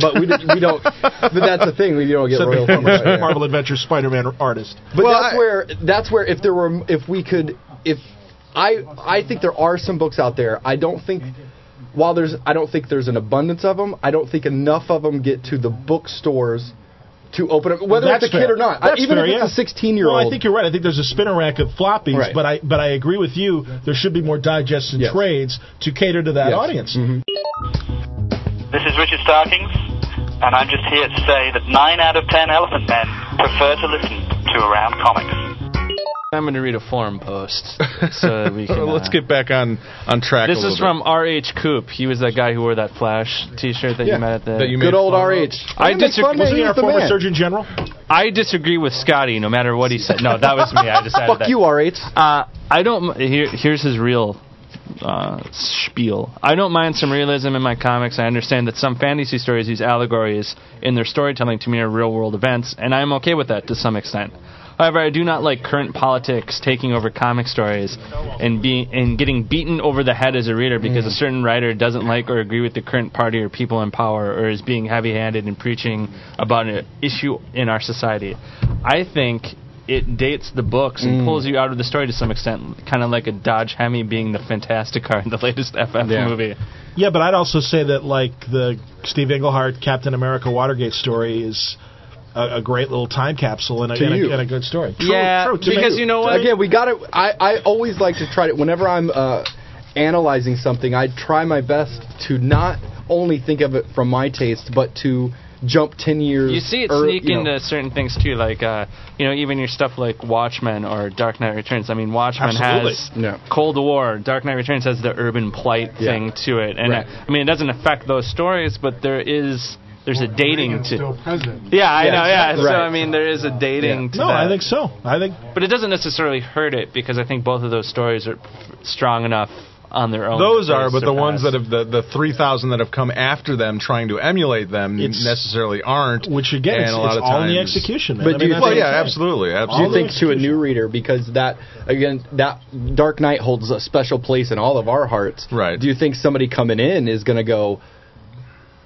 but we we don't. But that's the thing. We don't get Said the royalties. right. Marvel Adventures Spider-Man artist. But Well, that's I- where that's where if there were if we could if I I think there are some books out there. I don't think while there's I don't think there's an abundance of them. I don't think enough of them get to the bookstores to open up whether That's it's a kid or not. That's Even fair, if it's yeah. a 16 year Well, old. I think you're right. I think there's a spinner rack of floppies, Right. but I but I agree with you. There should be more digests and Yes. trades to cater to that Yes. audience. Mm-hmm. This is Richard Starkings, and I'm just here to say that 9 out of 10 elephant men prefer to listen to Around Comics. I'm going to read a forum post so that we can. Let's uh, get back on on track. This a little is from R.H. Coop. He was that guy who wore that Flash T-shirt that Yeah. you met at the. bit. that you Good old fun. RH. I disagree- Wasn't he our former man. Surgeon General? I disagree with Skottie. No matter what he said. No, that was me. I decided Fuck that. you, RH. Uh, I don't. Here, here's his real uh, spiel. I don't mind some realism in my comics. I understand that some fantasy stories use allegories in their storytelling to mirror real world events, and I'm okay with that to some extent. However, I do not like current politics taking over comic stories and being and getting beaten over the head as a reader because a certain writer doesn't like or agree with the current party or people in power or is being heavy-handed in preaching about an issue in our society. I think it dates the books and pulls mm. you out of the story to some extent, kind of like a Dodge Hemi being the Fantastic Car in the latest FF Yeah. movie. Yeah, but I'd also say that like the Steve Englehart Captain America Watergate story is a, a great little time capsule and a, and a, and a good story. True, yeah, true, to because me. you know what? Again, we got to I, I always like to try to. Whenever I'm uh, analyzing something, I try my best to not only think of it from my taste, but to jump ten years. You see it ear- sneak you know. into certain things too, like uh, you know, even your stuff like Watchmen or Dark Knight Returns. I mean, Watchmen Absolutely. has Yeah. Cold War. Dark Knight Returns has the urban plight Yeah. thing to it, and Right. uh, I mean, it doesn't affect those stories, but there is there's a dating Reagan's to. still president. Yeah, I Yeah, know. Yeah, exactly. so Right. I mean, there is a dating to no, that. I think so. I think but it doesn't necessarily hurt it because I think both of those stories are strong enough on their own. Those are, but the ones that have the, the three thousand that have come after them trying to emulate them It's- necessarily aren't. which again, and it's, a lot it's of all in the execution. Man. But I do mean, you that's Well, yeah, I'm absolutely, Do you absolutely. All think the to a new reader because that again that Dark Knight holds a special place in all of our hearts. Right. Do you think somebody coming in is going to go,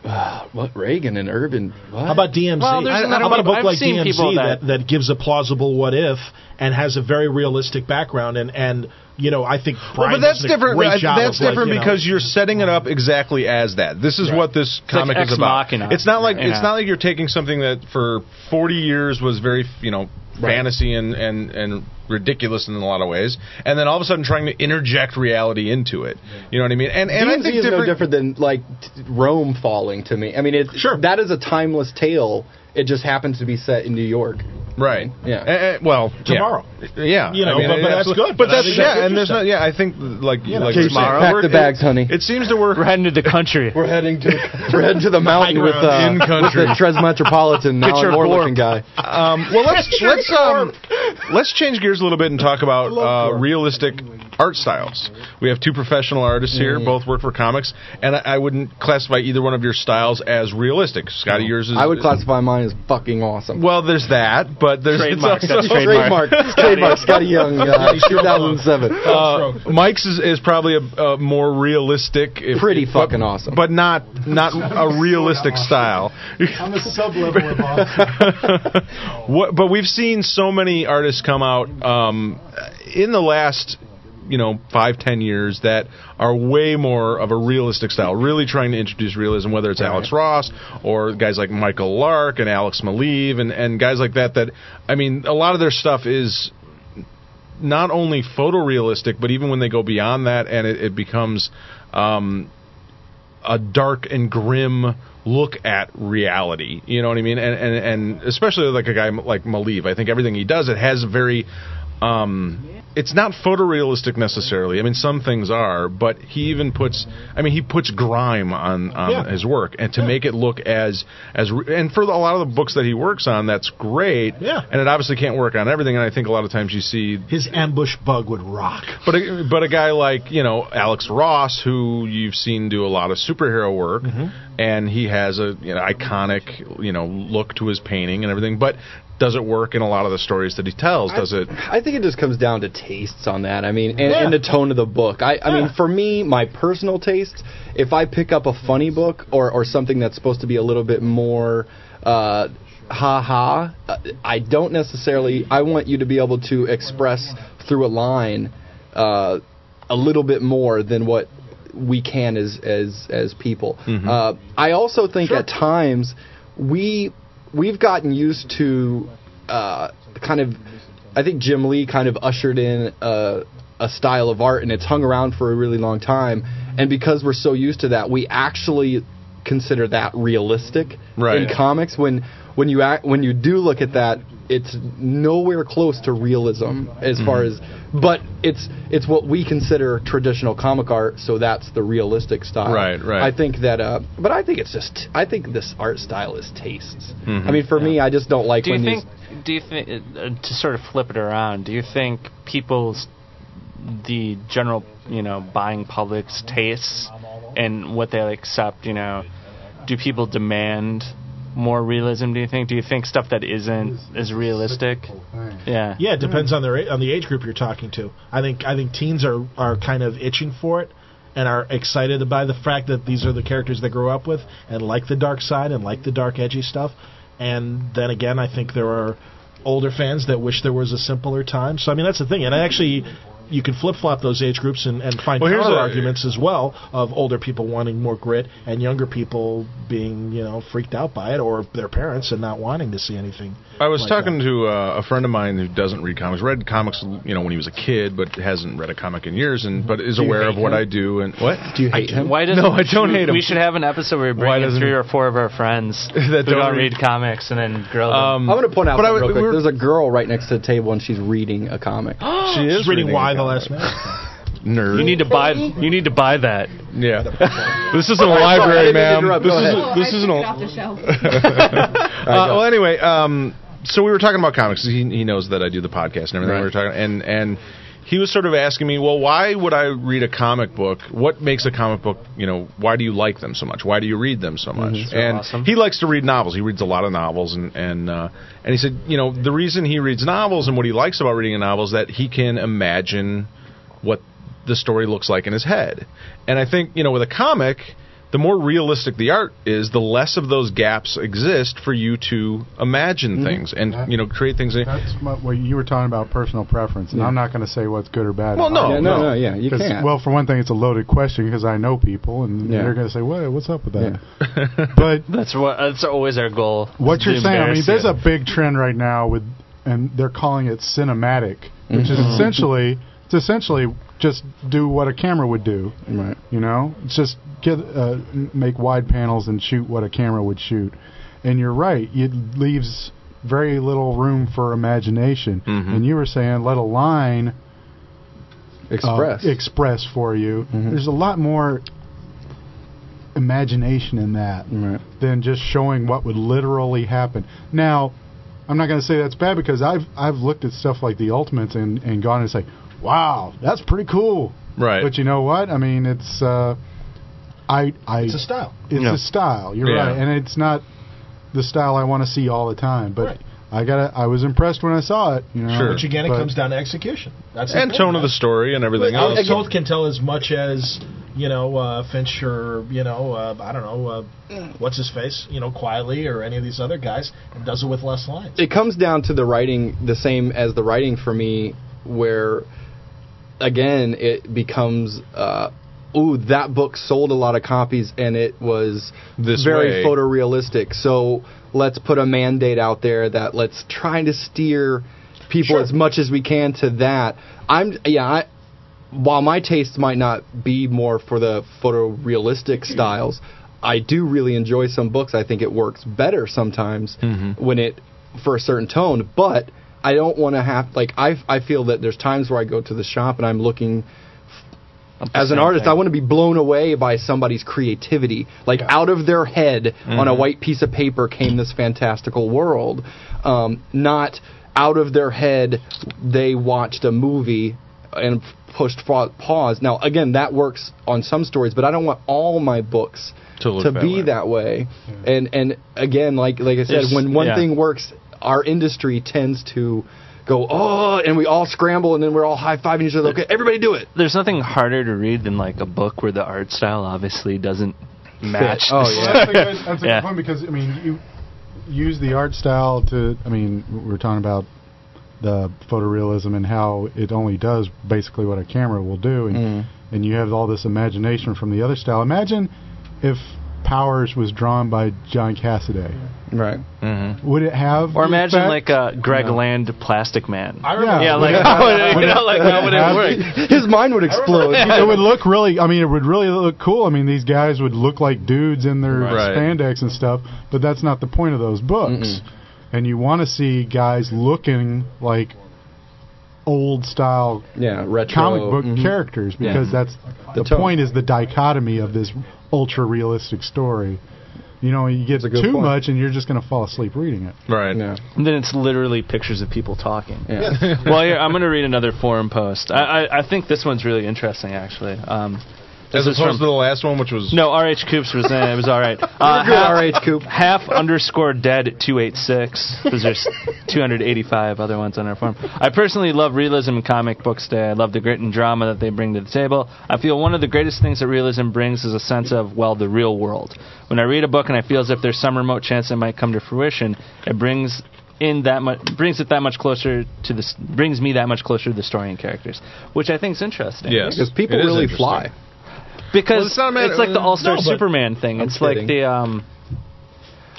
"Ah, what Reagan and Urban? What? How about DMZ? Well, there's How about a people- book I've like seen DMZ that, that- that gives a plausible what if and has a very realistic background and and you know I think Well, but that's does a different. great job That's of, like, different you know- because you're setting it up exactly as that. This is what this like comic Ex is about. Machina. It's not like Yeah. it's not like you're taking something that for 40 years was very you know Right. fantasy and and and ridiculous in a lot of ways, and then all of a sudden trying to interject reality into it. You know what I mean? And and I DMZ think is different, no different than like Rome falling to me. I mean, it, Sure. that is a timeless tale. It just happens to be set in New York. Right. Yeah. Eh, eh, well. Tomorrow. Yeah. You know, I mean, but- but that's good. But But that's yeah, and there's interesting. not. Yeah, I think like know, like Casey, you're saying, pack the bags, honey. It seems to work. We're heading to the country. We're heading to we're heading to the mountain with uh, In country. with the Transmetropolitan Get your Alan Moore Borg. looking guy. Um, well, let's let's um, let's change gears a little bit and talk about uh, realistic art styles. We have two professional artists here, Mm. both work for comics, and I, I wouldn't classify either one of your styles as realistic. Skottie, yours is. I would classify mine as fucking awesome. Well, there's that, but there's Trademark, it's also- that's trademark. Trademark, trademark, Skottie Young, uh, 2007. Uh, Mike's is, is probably a, a more realistic, if, Pretty but- fucking awesome. but not not a realistic style. On the sub level of awesome. what, but we've seen so many artists come out um, in the last, you know, five ten years that are way more of a realistic style, really trying to introduce realism. Whether it's Alex Ross or guys like Michael Lark and Alex Maleev and and guys like that. That I mean, a lot of their stuff is not only photorealistic, but even when they go beyond that and it, it becomes um, a dark and grim look at reality. You know what I mean? And and, and especially like a guy like Maleev, I think everything he does it has very um it's not photorealistic necessarily. I mean, some things are, but he even puts. I mean, he puts grime on on Yeah. his work, and to make it look as as re- and for a lot of the books that he works on, that's great. Yeah. And it obviously can't work on everything. And I think a lot of times you see his ambush bug would rock. but a, but a guy like you know Alex Ross, who you've seen do a lot of superhero work, and he has a you know iconic you know look to his painting and everything. But does it work in a lot of the stories that he tells? Does it? I think it just comes down to tastes on that. I mean, and, Yeah. and the tone of the book. I, I mean, for me, my personal taste, if I pick up a funny book or, or something that's supposed to be a little bit more uh, ha ha, uh, I don't necessarily. I want you to be able to express through a line uh, a little bit more than what we can as as as people. Uh, I also think at times we we've gotten used to uh, kind of. I think Jim Lee kind of ushered in a, a style of art, and it's hung around for a really long time. And because we're so used to that, we actually consider that realistic Right. in comics. When when you act, when you do look at that it's nowhere close to realism as far as but it's it's what we consider traditional comic art so that's the realistic style Right, right. i think that uh but i think it's just i think this art style is tastes Mm-hmm. i mean for me i just don't like Do you think? these Do you think uh, to sort of flip it around? Do you think people's the general you know buying public's tastes and what they accept? You know, do people demand more realism? Do you think? Do you think stuff that isn't as realistic? Yeah. Yeah, it depends on their on the age group you're talking to. I think I think teens are are kind of itching for it and are excited by the fact that these are the characters they grew up with and like the dark side and like the dark edgy stuff. And then again, I think there are older fans that wish there was a simpler time. So I mean, that's the thing. And I actually you can flip flop those age groups and, and find Well, here's counter a- arguments as well of older people wanting more grit and younger people being you know freaked out by it or their parents and not wanting to see anything. I was like talking that. to uh, a friend of mine who doesn't read comics. Read comics, you know, when he was a kid, but hasn't read a comic in years, and but is aware of what him? I do. And what? do you hate him Why does No, I don't hate him. We should have an episode where we bring in three or four of our friends That who don't don't read- read comics and then grill them. Um, I'm going to point out But I real quick. There's a girl right next to the table, and she's reading a comic. she is She's reading Why a the. Last Man. Nerd. you need to buy. You need to buy that. Yeah. this isn't a library, didn't mean to ma'am. This Go is ahead. this isn't a. off the shelf. Uh, well, anyway, um, so we were talking about comics. He, he knows that I do the podcast and everything. Right. We were talking, and and he was sort of asking me, well, why would I read a comic book? What makes a comic book? You know, why do you like them so much? Why do you read them so much? That's And awesome. he likes to read novels. He reads a lot of novels, and and uh, and he said, you know, the reason he reads novels and what he likes about reading a novel is that he can imagine what the story looks like in his head. And I think, you know, with a comic, the more realistic the art is, the less of those gaps exist for you to imagine things and, you know, create things. That's my, what you were talking about personal preference, and I'm not going to say what's good or bad. Well, no, yeah, no, no, yeah, you 'Cause- can't. Well, for one thing, it's a loaded question because I know people, and Yeah. they're going to say, "What? What's up with that?" but That's what. That's always our goal. What you're saying, I mean, there's a big trend right now with, and they're calling it cinematic, which is Mm-hmm. essentially, it's essentially just do what a camera would do. Right. You know, it's just get uh, make wide panels and shoot what a camera would shoot. And you're right; it leaves very little room for imagination. Mhm. And you were saying let a line uh, Express. express for you. Mhm. There's a lot more imagination in that right. than just showing what would literally happen. Now, I'm not going to say that's bad because I've I've looked at stuff like the Ultimates and and gone and say, "Wow, that's pretty cool." right. But you know what? I mean, it's uh, I I It's a style. it's Yeah. a style. You're Yeah. right, and it's not the style I want to see all the time. But Right. I got I was impressed when I saw it. You know, Sure. Which again, it comes down to execution. That's and tone of the story and everything Well, else. Toth can tell as much as you know uh, Finch or you know uh, I don't know uh, what's his face you know Quitely or any of these other guys and does it with less lines. it comes down to the writing the same as the writing for me where again it becomes uh ooh that book sold a lot of copies and it was This very way. photorealistic so let's put a mandate out there that let's try to steer people Sure. as much as we can to that i'm yeah I, while my tastes might not be more for the photorealistic styles i do really enjoy some books i think it works better sometimes Mhm. when it for a certain tone but i don't want to have like i i feel that there's times where i go to the shop and i'm looking as an artist, thing. I want to be blown away by somebody's creativity. Like out of their head on a white piece of paper came this fantastical world. Um, not out of their head, they watched a movie and pushed fa- pause. Now, again, that works on some stories, but I don't want all my books To look that be way. that way. And and again, like like I said, It's- when one yeah. thing works, our industry tends to go oh, and we all scramble, and then we're all high fiving each other. Okay, everybody do it. There's nothing harder to read than like a book where the art style obviously doesn't match. Oh, Well, yeah. that's a good, that's a Yeah. good point because I mean you use the art style to. I mean we're talking about the photorealism and how it only does basically what a camera will do, and Mm. and you have all this imagination from the other style. Imagine if Powers was drawn by John Cassaday. Right. Mhm. Would it have? Or imagine effect? like a Greg No. Land Plastic Man. I remember. yeah, would like it how would it, you know, like would how it would it work? His mind would explode. it would look really. I mean, it would really look cool. I mean, these guys would look like dudes in their Right. spandex and stuff. But that's not the point of those books. and you want to see guys looking like old style Yeah, retro comic book mhm. characters because that's the, The point is the dichotomy of this ultra realistic story. You know, you get too point. much and you're just going to fall asleep reading it. Right. Yeah. And then it's literally pictures of people talking. Yeah. well, here, I'm going to read another forum post. I, I, I think this one's really interesting, actually. Um, As this is opposed from- to the last one, which was no, RH Coops was eh, it was all right. Uh, half, RH Coop. half underscore dead at 286 because there's 285 other ones on our form. I personally love realism in comic books today. I love the grit and drama that they bring to the table. I feel one of the greatest things that realism brings is a sense of, well, the real world. When I read a book and I feel as if there's some remote chance it might come to fruition, it brings in that much brings it that much closer to this brings me that much closer to the story and characters, which I think is interesting. yes, Because people really fly. Because Well, it's not a matter- it's like the All Star No, Superman thing. I'm it's like the um.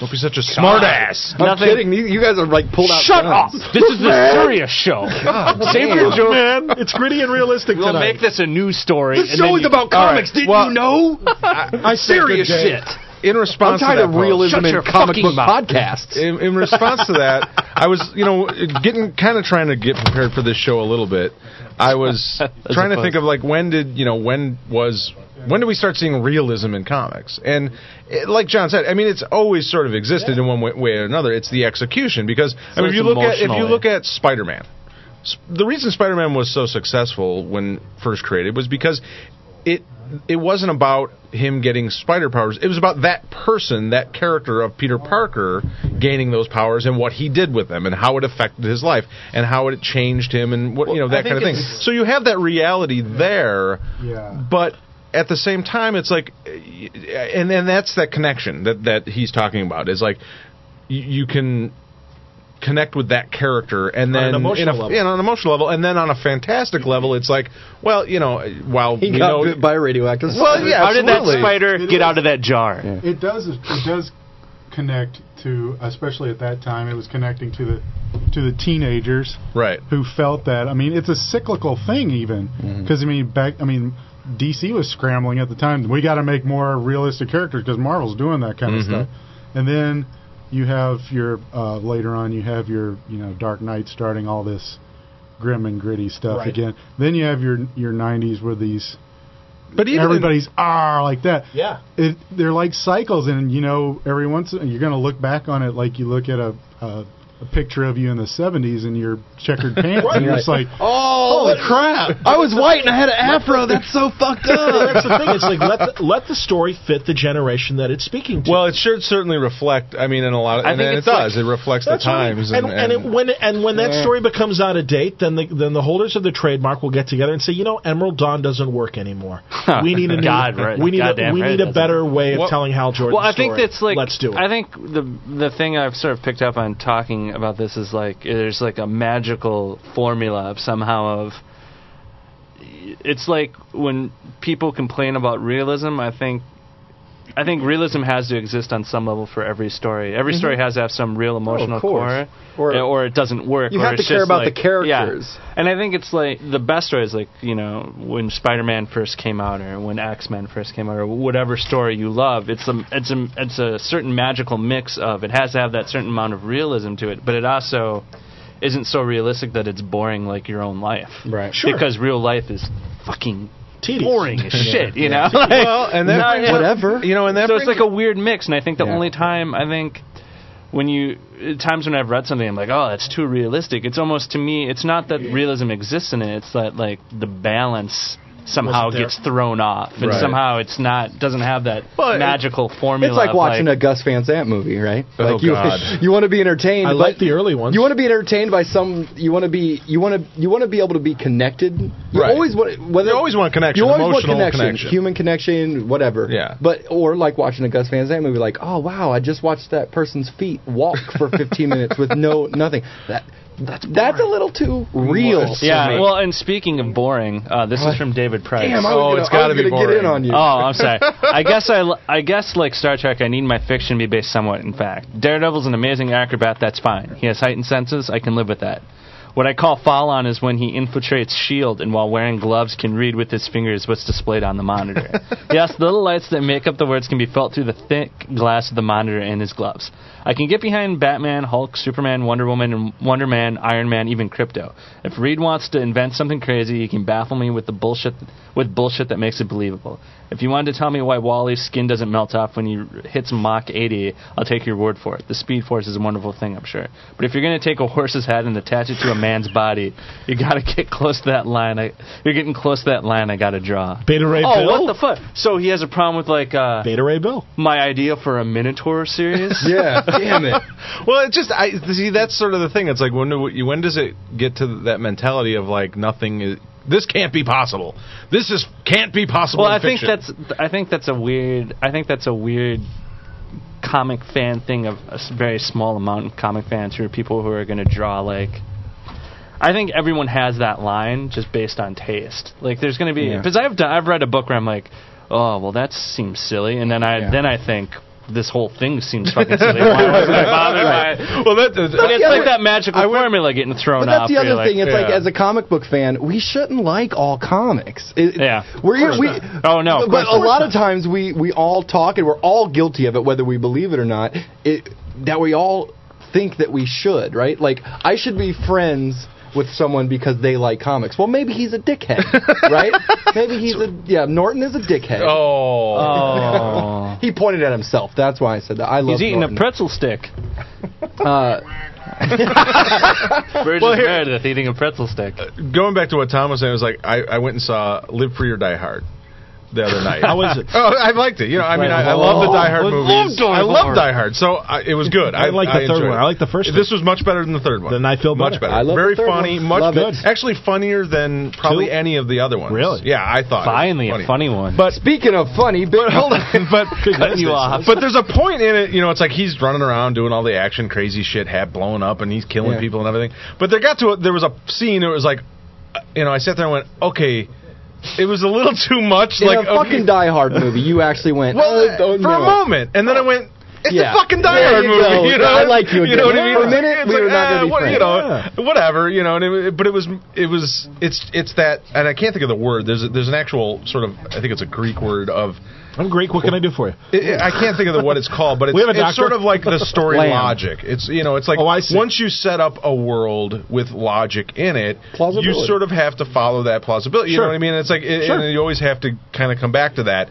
Don't be such a smartass. I'm Nothing- kidding. You, you guys are like pulled out. Shut up! This is the serious show. Save your Look, joke. man, it's gritty and realistic We'll tonight. make this a news story. This and show is you- about comics. right, Did well- you know? I said serious shit. In I'm response tired to that of realism in comic book podcasts. in, in response to that, I was, you know, getting kind of trying to get prepared for this show a little bit. I was trying to think of like when did you know when was when do we start seeing realism in comics? And it, like John said, I mean, it's always sort of existed in one way, way or another. It's the execution because I mean, if you look at if you look at Spider-Man, S- the reason Spider-Man was so successful when first created was because it it wasn't about him getting spider powers. It was about that person, that character of Peter Parker gaining those powers and what he did with them and how it affected his life and how it changed him and what you know that kind of thing. So you have that reality there, Yeah. but at the same time it's like and then that's that connection that that he's talking about is like you, you can connect with that character and On then an emotional in a, level. yeah, on an emotional level and then on a fantastic level it's like well you know while He we got know bit by radioactive. well yeah How did that spider It get is. out of that jar? It does. It does connect to, especially at that time, it was connecting to the to the teenagers right who felt that. I mean, it's a cyclical thing, even because I mean, back. I mean, DC was scrambling at the time. We got to make more realistic characters because Marvel's doing that kind of Mhm. stuff. And then you have your uh, later on, you have your you know Dark Knight starting all this grim and gritty stuff Right. again. Then you have your your 90s where these but even everybody's ah like that. Yeah. It, they're like cycles, and you know, every once you're going to look back on it like you look at a, a, a picture of you in the '70s in your checkered pants, and you're just like, Oh, "Holy crap!" I was white and I had an afro. That's so fucked up. That's the thing. It's like let the, let the story fit the generation that it's speaking to. well it should certainly reflect I mean in a lot of I and think it does like- it reflects the That's what I mean. times and, and, it, when and when that story becomes out of date, then the then the holders of the trademark will get together and say, you know, Emerald Dawn doesn't work anymore. We need a new, God, right. we need a, we right need it a better way of Well- telling Hal Jordan's Well, I think story. that's like let's do it. I think the the thing I've sort of picked up on talking about this is like there's like a magical formula of somehow of it's like when people complain about realism, I think I think realism has to exist on some level for every story. Every story mm-hmm. has to have some real oh, emotional course. core, Or- eh, or, it doesn't work. You have to care about the characters. Yeah. And I think it's like the best story is like you know when Spider-Man first came out, or when X-Men first came out, or whatever story you love. It's a it's a it's a certain magical mix of it has to have that certain amount of realism to it, but it also isn't so realistic that it's boring like your own life. Right. Sure. Because real life is fucking Tedious. boring as shit. You know. Like- well and that No, yeah. Whatever. you know and that so it's like a weird mix, and I think the only time I think when you times when I've read something, I'm like, oh, that's too realistic. It's almost to me, it's not that realism exists in it; it's that like the balance somehow gets thrown off, and Right. somehow it's not doesn't have that Well, it- magical formula. It's like of, watching a Gus Van Sant movie, right? Oh, like you, God. you want to be entertained. I like the early ones. You want to be entertained by some. You want to be. You want to. You want to be able to be connected. You Right. always want. Whether You always want connection, You always want connection, connection. human connection, whatever. Yeah. But or like watching a Gus Van Sant movie, like, oh wow, I just watched that person's feet walk for 15 minutes with no nothing. That that's that's a little too real. for Yeah, well, and speaking of boring, uh, this is from David Price. damn, I Oh, was it's gonna, I gotta be gonna get in boring. on you. Oh, I'm sorry. I guess I, l- I guess like Star Trek, I need my fiction to be based somewhat in fact. Daredevil's an amazing acrobat. That's fine. He has heightened senses. I can live with that. What I call foul on is when he infiltrates Shield and while wearing gloves can read with his fingers what's displayed on the monitor. yes, the little lights that make up the words can be felt through the thick glass of the monitor in his gloves. I can get behind Batman, Hulk, Superman, Wonder Woman, and Wonder Man, Iron Man, even Krypto. If Reed wants to invent something crazy, he can baffle me with the bullshit with bullshit that makes it believable. If you wanted to tell me why Wally's skin doesn't melt off when he hits Mach 80, I'll take your word for it. The Speed Force is a wonderful thing, I'm sure. But if you're going to take a horse's head and attach it to a man's body, you got to get close to that line. I, you're getting close to that line I got to draw. Beta Ray Oh, Bill. what the fuck? So he has a problem with like uh, Beta Ray Bill. my idea for a Minotaur series? Yeah, damn it. Well, it just I see that's sort of the thing. It's like when do we- when does it get to that mentality of like nothing is this can't be possible. This is can't be possible. Well, in I think that's I think that's a weird I think that's a weird comic fan thing of a very small amount of comic fans who are people who are going to draw like. I think everyone has that line just based on taste. Like, there's going to be Yeah. because I've done, I've read a book where I'm like, oh well, that seems silly, and then I Yeah. then I think this whole thing seems fucking silly. Why was I bothered by it? well, that, Like, it's the like that magical I would- formula getting thrown But that's off. the other thing. Like, It's like as a comic book fan, we shouldn't like all comics. It- Yeah. we're we. Oh, no, But a lot of times we we all talk and we're all guilty of it, whether we believe it or not. It that we all think that we should, right? Like I should be friends with someone because they like comics. Well, maybe he's a dickhead, right? Maybe he's a yeah. Norton is a dickhead. oh. oh, He pointed at himself. That's why I said that. I love. he's eating Norton. a pretzel stick. Uh, Burgess Well, here- Meredith eating a pretzel stick. going back to what Tom was saying, it was like I, I went and saw Live Free or Die Hard the other night. How is it? Oh, I liked it. You know, I mean, I, I love the Die Hard I love movies. Die I love Die Hard, so I, it was good. I like the third one. I like the first This was much better than the third one. Then I feel much better. better. I love Very the third funny. one. Much Love good. it. Actually, funnier than probably Two? any of the other ones. Really? Yeah, I thought. it was Finally, a funny one. But Speaking of funny, but hold on. but Cutting you off. but there's a point in it, you know, it's like he's running around doing all the action, crazy shit, hat blowing up, and he's killing Yeah. people and everything. But there got to a, there was a scene. It was like, uh, you know, I sat there and went, okay, it was a little too much. In like a fucking Die Hard movie, you actually went. well, oh, oh, for a moment, and then I went. It's Yeah. a fucking Die Hard movie. go. You know, I like you You know what I again. mean? For a minute, It's we like, were not ah, gonna be what- friends. You know, whatever. You know, and it, but it was, it was, it's, it's that, and I can't think of the word. There's, a, there's an actual sort of, I think it's a Greek word of I'm Greek. What can I do for you? it, I can't think of the, what it's called, but it's, We have a it's sort of like the story Lamb. logic. It's you know, it's like Oh, once you set up a world with logic in it, you sort of have to follow that plausibility. You Sure. know what I mean? It's like, it, Sure. and you always have to kind of come back to that.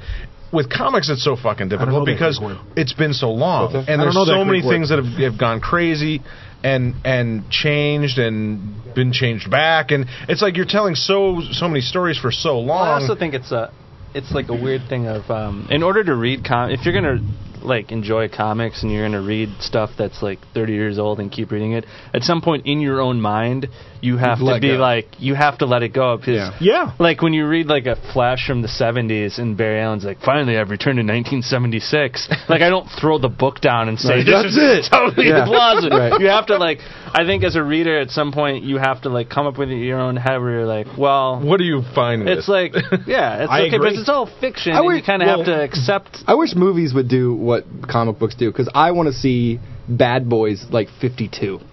With comics, it's so fucking difficult because it's been so long, What's that? and there's don't so many word. things that have, have gone crazy and and changed and been changed back, and it's like you're telling so so many stories for so long. I also think it's a, it's like a weird thing of, um, in order to read com, if you're gonna like enjoy comics and you're gonna read stuff that's like 30 years old and keep reading it, at some point in your own mind, you have to Let be go. like, you have to let it go because. Yeah. Yeah. Like when you read like a flash from the 70s and Barry Allen's like, finally I've returned to 1976. like I don't throw the book down and say, Like, this that's is it. totally Yeah. plausible. Right. You have to like, I think as a reader at some point you have to like come up with your own head where you're like, well, what do you find? it's this? like, yeah, it's I okay, agree. but it's all fiction, I and would- you kind of well- have to accept. I wish movies would do what comic books do because I want to see Bad Boys like 52.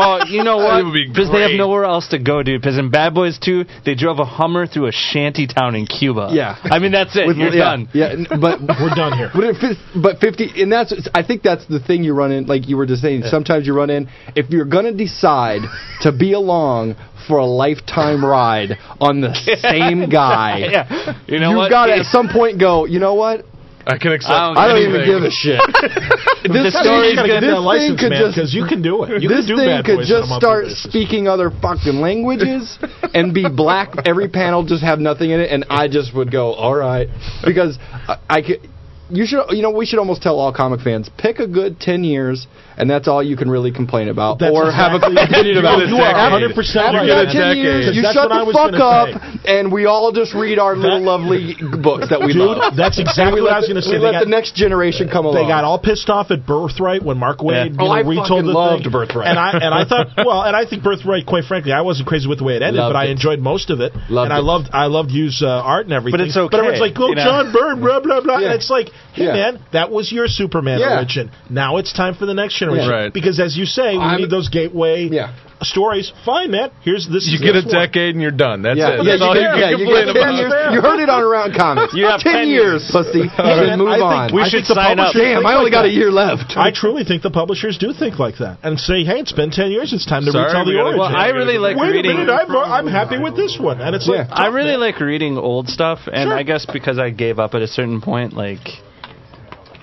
Oh, you know what? Because they have nowhere else to go, dude. Because in Bad Boys 2, they drove a Hummer through a shanty town in Cuba. Yeah. I mean that's it. With- You're yeah, done. Yeah, but We're done here. But, it, fits- but 50, and that's, I think that's the thing you run in, like you were just saying, sometimes you run in, if you're going to decide to be along for a lifetime ride on the same guy, Yeah. You know you've what? got to at some point go, you know what? I can accept. I don't I don't even give a shit. this story's you gotta get good. This license, thing could man, just- you can do it. You this can do thing could boys on a just start speaking other fucking languages and be black. Every panel just have nothing in it, and I just would go, all right, because I, I could. You should, you know, we should almost tell all comic fans pick a good ten years, and that's all you can really complain about, That's or have exactly- a opinion about. You You are 100 percent right. get ten years, you shut the fuck up, say. and we all just read our little lovely books that we Dude, love. that's exactly we what I was going to say. We They let got, the next generation come along. they got all pissed off at Birthright when Mark Waid Yeah. you Oh, know, I retold fucking the loved thing. Birthright. And I and I thought, well, and I think Birthright, quite frankly, I wasn't crazy with the way it ended, Loved but I enjoyed most of it, Loved and I loved I loved Hughes' uh, art and everything. But it's But okay, everyone's like, oh. John Byrne, blah blah blah, and it's like "Hey, man, that was your Superman origin. Now it's time for the next generation." Right. Because as you say, we I'm- need those gateway Yeah. stories. Fine, man. Here's this. You is get a this one. decade and you're done. That's yeah, it. yeah, That's you all get, you yeah, can you complain get about. years. You heard it on Around Comics. You have 10, 10 years, pussy. man, and move I think on. We I should think the sign up. publishers Damn, think I only like got a that. year left. I truly think the publishers do think like that and say, "Hey, it's been ten years. It's time to Sorry, retell we the gotta- origin." Well, I really like Wait reading. a minute, I'm, I'm happy with this one, and it's like Yeah. I really like reading old stuff, and Sure. I guess because I gave up at a certain point, like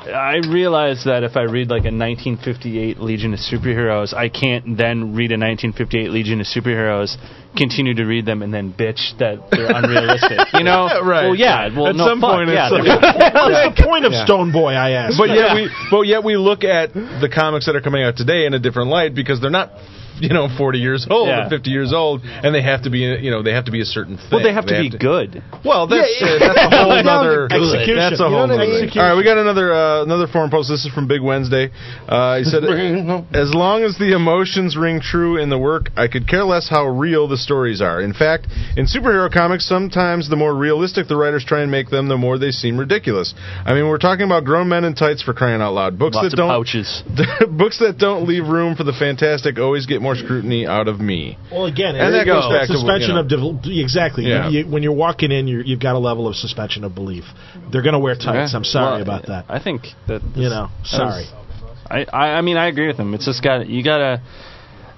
I realize that if I read like a 1958 Legion of Superheroes, I can't then read a 1958 Legion of Superheroes, continue to read them, and then bitch that they're unrealistic. You know? Right. Well, yeah. Well, At no, some fuck, point, yeah. it's they're- What's the point of Yeah. Stone Boy? I asked. But yet we, but yet we look at the comics that are coming out today in a different light because they're not, you know, 40 years old Yeah. or 50 years old, and they have to be, you know, they have to be a certain thing. well, they have to be good. Well, that's Yeah, uh, that's a whole other Execution. That's a You know I other. mean? All right, we got another uh, another forum post. This is from Big Wednesday. Uh, he said, "As long as the emotions ring true in the work, I could care less how real the stories are. In fact, in superhero comics, sometimes the more realistic the writers try and make them, the more they seem ridiculous. I mean, we're talking about grown men in tights for crying out loud. Books Lots that of don't pouches. books that don't leave room for the fantastic always get more scrutiny out of me. Well, again, And it's that goes it's back to, suspension you know- of devel- exactly. Yeah. You, you, when you're walking in, you're, you've got a level of suspension of belief. They're going to wear tights. Yeah. I'm sorry Well, about that. I think that you know, sorry. was- I, I I mean I agree with him. It's just got you gotta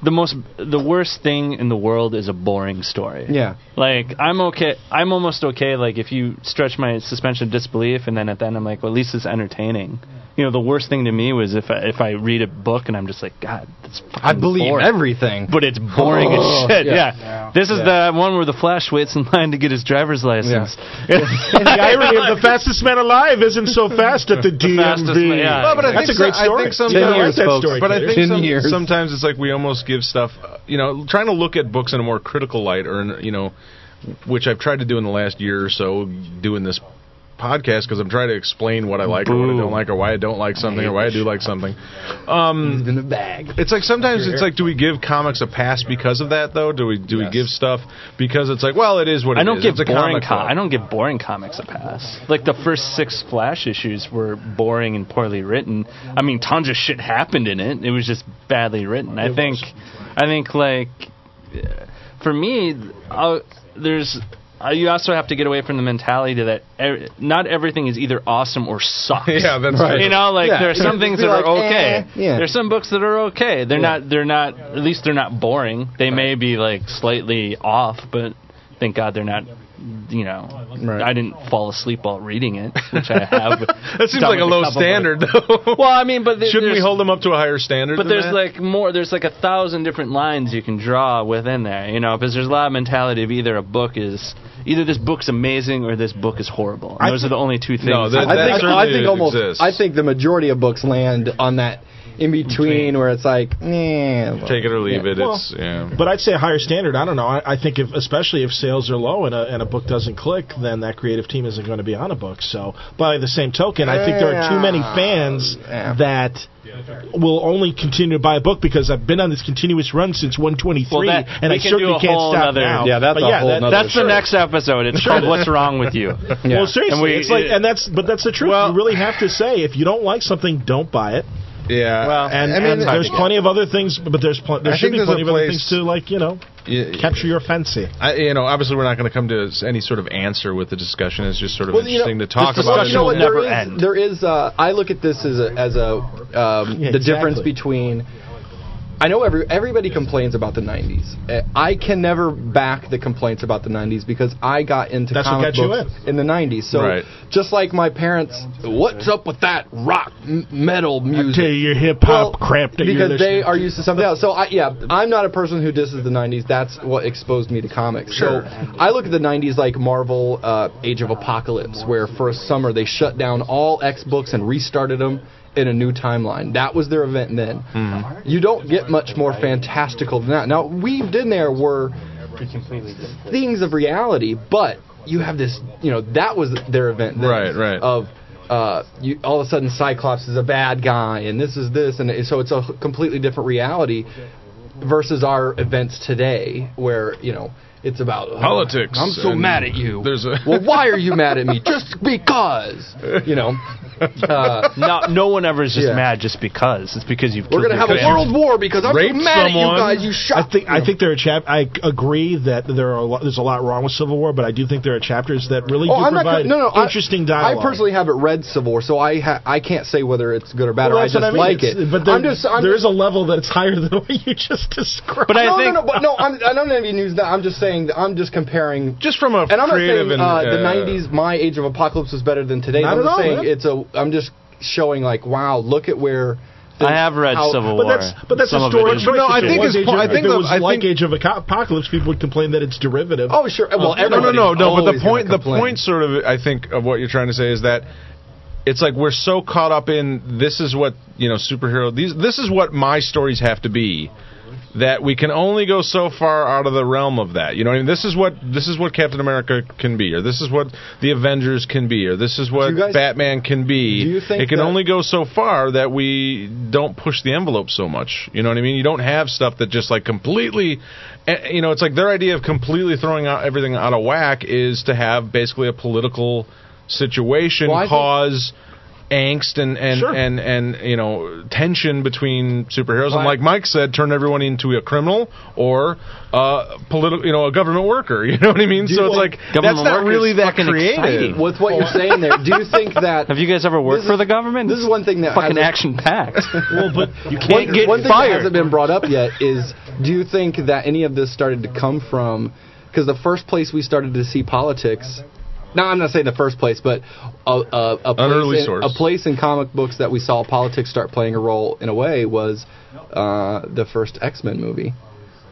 the most the worst thing in the world is a boring story. Yeah. Like I'm okay. I'm almost okay. Like if you stretch my suspension of disbelief, and then at the end I'm like, well, at least it's entertaining. You know, the worst thing to me was if I, if I read a book and I'm just like, God, that's fucking I believe boring. everything. But it's boring Oh, as shit. yeah. Yeah. This is the one where the Flash waits in line to get his driver's license. And the irony of the fastest man alive isn't so fast at the fastest DMV. man- yeah. Well, but I That's a think great so- I think some- Ten years, that folks. story, But I think some, sometimes it's like we almost give stuff, uh, you know, trying to look at books in a more critical light, or in, you know, which I've tried to do in the last year or so, doing this podcast because I'm trying to explain what I like or what I don't like, or why I don't like something, or why I do like something. Um, in the bag. it's like sometimes it's like, do we give comics a pass because of that though? Do we do we give stuff because it's like, well, it is what it I don't is. give It's a boring. comic Com- I don't give boring comics a pass. Like the first six Flash issues were boring and poorly written. I mean, tons of shit happened in it. It was just badly written. I think. I think like uh, for me, i there's. Uh, you also have to get away from the mentality that er- not everything is either awesome or sucks. Yeah, that's Right. true. You know, like Yeah. there are some things that like, are okay. eh, yeah. There's some books that are okay. They're Yeah. not. They're not. At least they're not boring. They may be like slightly off, but thank God they're not. You know, oh, Right. I didn't fall asleep while reading it, which I have. that seems like a low standard though. Well, I mean, but th- Shouldn't we hold them up to a higher standard? But than there's that? like more. There's like a thousand different lines you can draw within there. You know, because there's a lot of mentality of either a book is either this book's amazing or this book is horrible. And I those are the only two things. No, that- I think I think almost exists. I think the majority of books land on that in between where it's like, nah. take it or leave Yeah. it. Well, it's yeah. But I'd say a higher standard. I don't know. I, I think if, especially if sales are low and a, and a book doesn't click, then that creative team isn't going to be on a book. So, by the same token, I think there are too many fans Yeah. that will only continue to buy a book because I've been on this continuous run since 123, Well, that- and I can certainly can't stop nother- now. Yeah, that's but a yeah, whole that- nother That's the next episode. It's called "What's Wrong with You." Yeah. Well, seriously, And we- it's like, and that's, but that's the truth. Well- you really have to say if you don't like something, don't buy it. Yeah. Well, And, I mean, and there's plenty of other things, but there's pl- there I should be plenty of other things to like, you know, Yeah, capture your fancy. I, you know, obviously, we're not going to come to any sort of answer with the discussion. It's just sort of Well, you know, interesting to talk this about. discussion you know what? will There never is, end. there is. Uh, I look at this as a as a um, Yeah, the difference between. I know every everybody complains about the '90s. Uh, I can never back the complaints about the '90s because I got into That's what comic got you books in. the '90s. So Right. just like my parents, what's up with that rock m- metal music? tell you your hip hop crap that you're because they are used to something else. So I, yeah, I'm not a person who disses the '90s. That's what exposed me to comics. Sure. So I look at the '90s like Marvel uh, Age of Apocalypse, where for a summer they shut down all X books and restarted them in a new timeline. That was their event then. You don't get much more fantastical than that. Now weaved in there were things of reality, but you have this, you know, that was their event then Right, right. of uh, you, all of a sudden Cyclops is a bad guy and this is this and so it's a completely different reality versus our events today where you know it's about uh, Politics I'm so mad at you. there's a- well, why are you mad at me? Just because, you know. Uh, No, no one ever is just Yeah. mad just because. It's because you've we're gonna have your a world war because I'm Rape so mad someone. at you guys. You shot. I think you I think there are chap. I agree that there are a lot, there's a lot wrong with Civil War, but I do think there are chapters that really Oh, do I'm provide gonna, no, no. interesting I, dialogue. I personally haven't read Civil War, so I ha- I can't say whether it's good or bad. Well, or I just I mean. like It's- it. But there, I'm just I'm there just, is a level that's higher than what you just described. But I no, think no, no, but no. I'm, I don't even use that. I'm just saying. That I'm just comparing. just from a And I'm not creative saying and uh, the uh, '90s, my Age of Apocalypse was better than today. Not I'm at just all, saying man. it's a. I'm just showing like, wow, look at where. I have read how- Civil But War. that's but that's Some a of it story is- choice. no, I think it's Age po- of- I if it the- was I like think- Age of Aco- Apocalypse, people would complain that it's derivative. Oh sure. Well, Uh, no, no, everybody's no, no. But the always gonna point, the complain. point, sort of, I think, of what you're trying to say is that it's like we're so caught up in this is what you know superhero these this is what my stories have to be that we can only go so far out of the realm of that. You know, what I mean, this is what this is what Captain America can be, or this is what the Avengers can be, or this is what guys- Batman can be. do you think it can only go so far that we don't push the envelope so much? You know what I mean? You don't have stuff that just like completely, eh, you know, it's like their idea of completely throwing out everything out of whack is to have basically a political situation Well, I think- cause angst and and, Sure. and and you know tension between superheroes Well, and like Mike said turn everyone into a criminal or uh political you know a government worker you know what I mean Do so it's like that's not really that creative exciting. with what you're saying there. Do you think that? Have you guys ever worked This for the government? This is one thing that fucking hasn't- action packed. well, but you can't one, get one thing fired. that hasn't been brought up yet is do you think that any of this started to come from because the first place we started to see politics no, I'm not saying the first place, but a, a, a, place in, a place in comic books that we saw politics start playing a role in a way was uh, the first X-Men movie.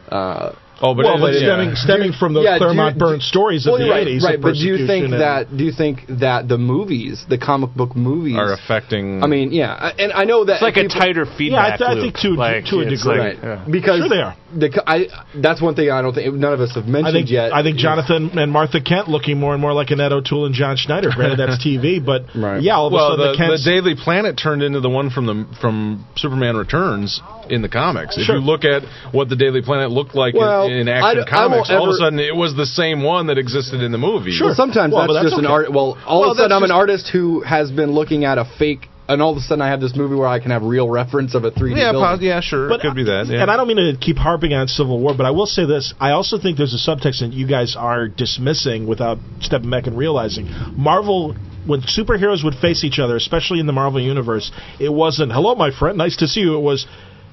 Uh, oh but, well, it- but yeah. stemming stemming from those Yeah, do you- Claremont Byrne's stories of well, the you're right, '80s, right? of But do you think that do you think that the movies, the comic book movies, are affecting I mean, yeah, and I know that it's like a tighter feedback I th- I think to- like, to a degree. like- Right. Because Sure they are. The, I, that's one thing I don't think none of us have mentioned I think yet. I think is- Jonathan and Martha Kent looking more and more like Annette O'Toole and John Schneider. Granted, that's TV, but Right. yeah, all of a sudden the, the, the Daily Planet turned into the one from the from Superman Returns in the comics. If you look at what the Daily Planet looked like Well, in, in Action d- I won't Comics, all of a sudden it was the same one that existed in the movie. Well, sometimes Well, that's, that's just an art. Well, all Well, of a sudden I'm an artist who has been looking at a fake, and all of a sudden I have this movie where I can have real reference of a 3D Yeah, building. pos- yeah, sure, it could be that. Yeah. And I don't mean to keep harping on Civil War, but I will say this: I also think there's a subtext that you guys are dismissing without stepping back and realizing. Marvel, when superheroes would face each other, especially in the Marvel universe, it wasn't "Hello, my friend, nice to see you." It was.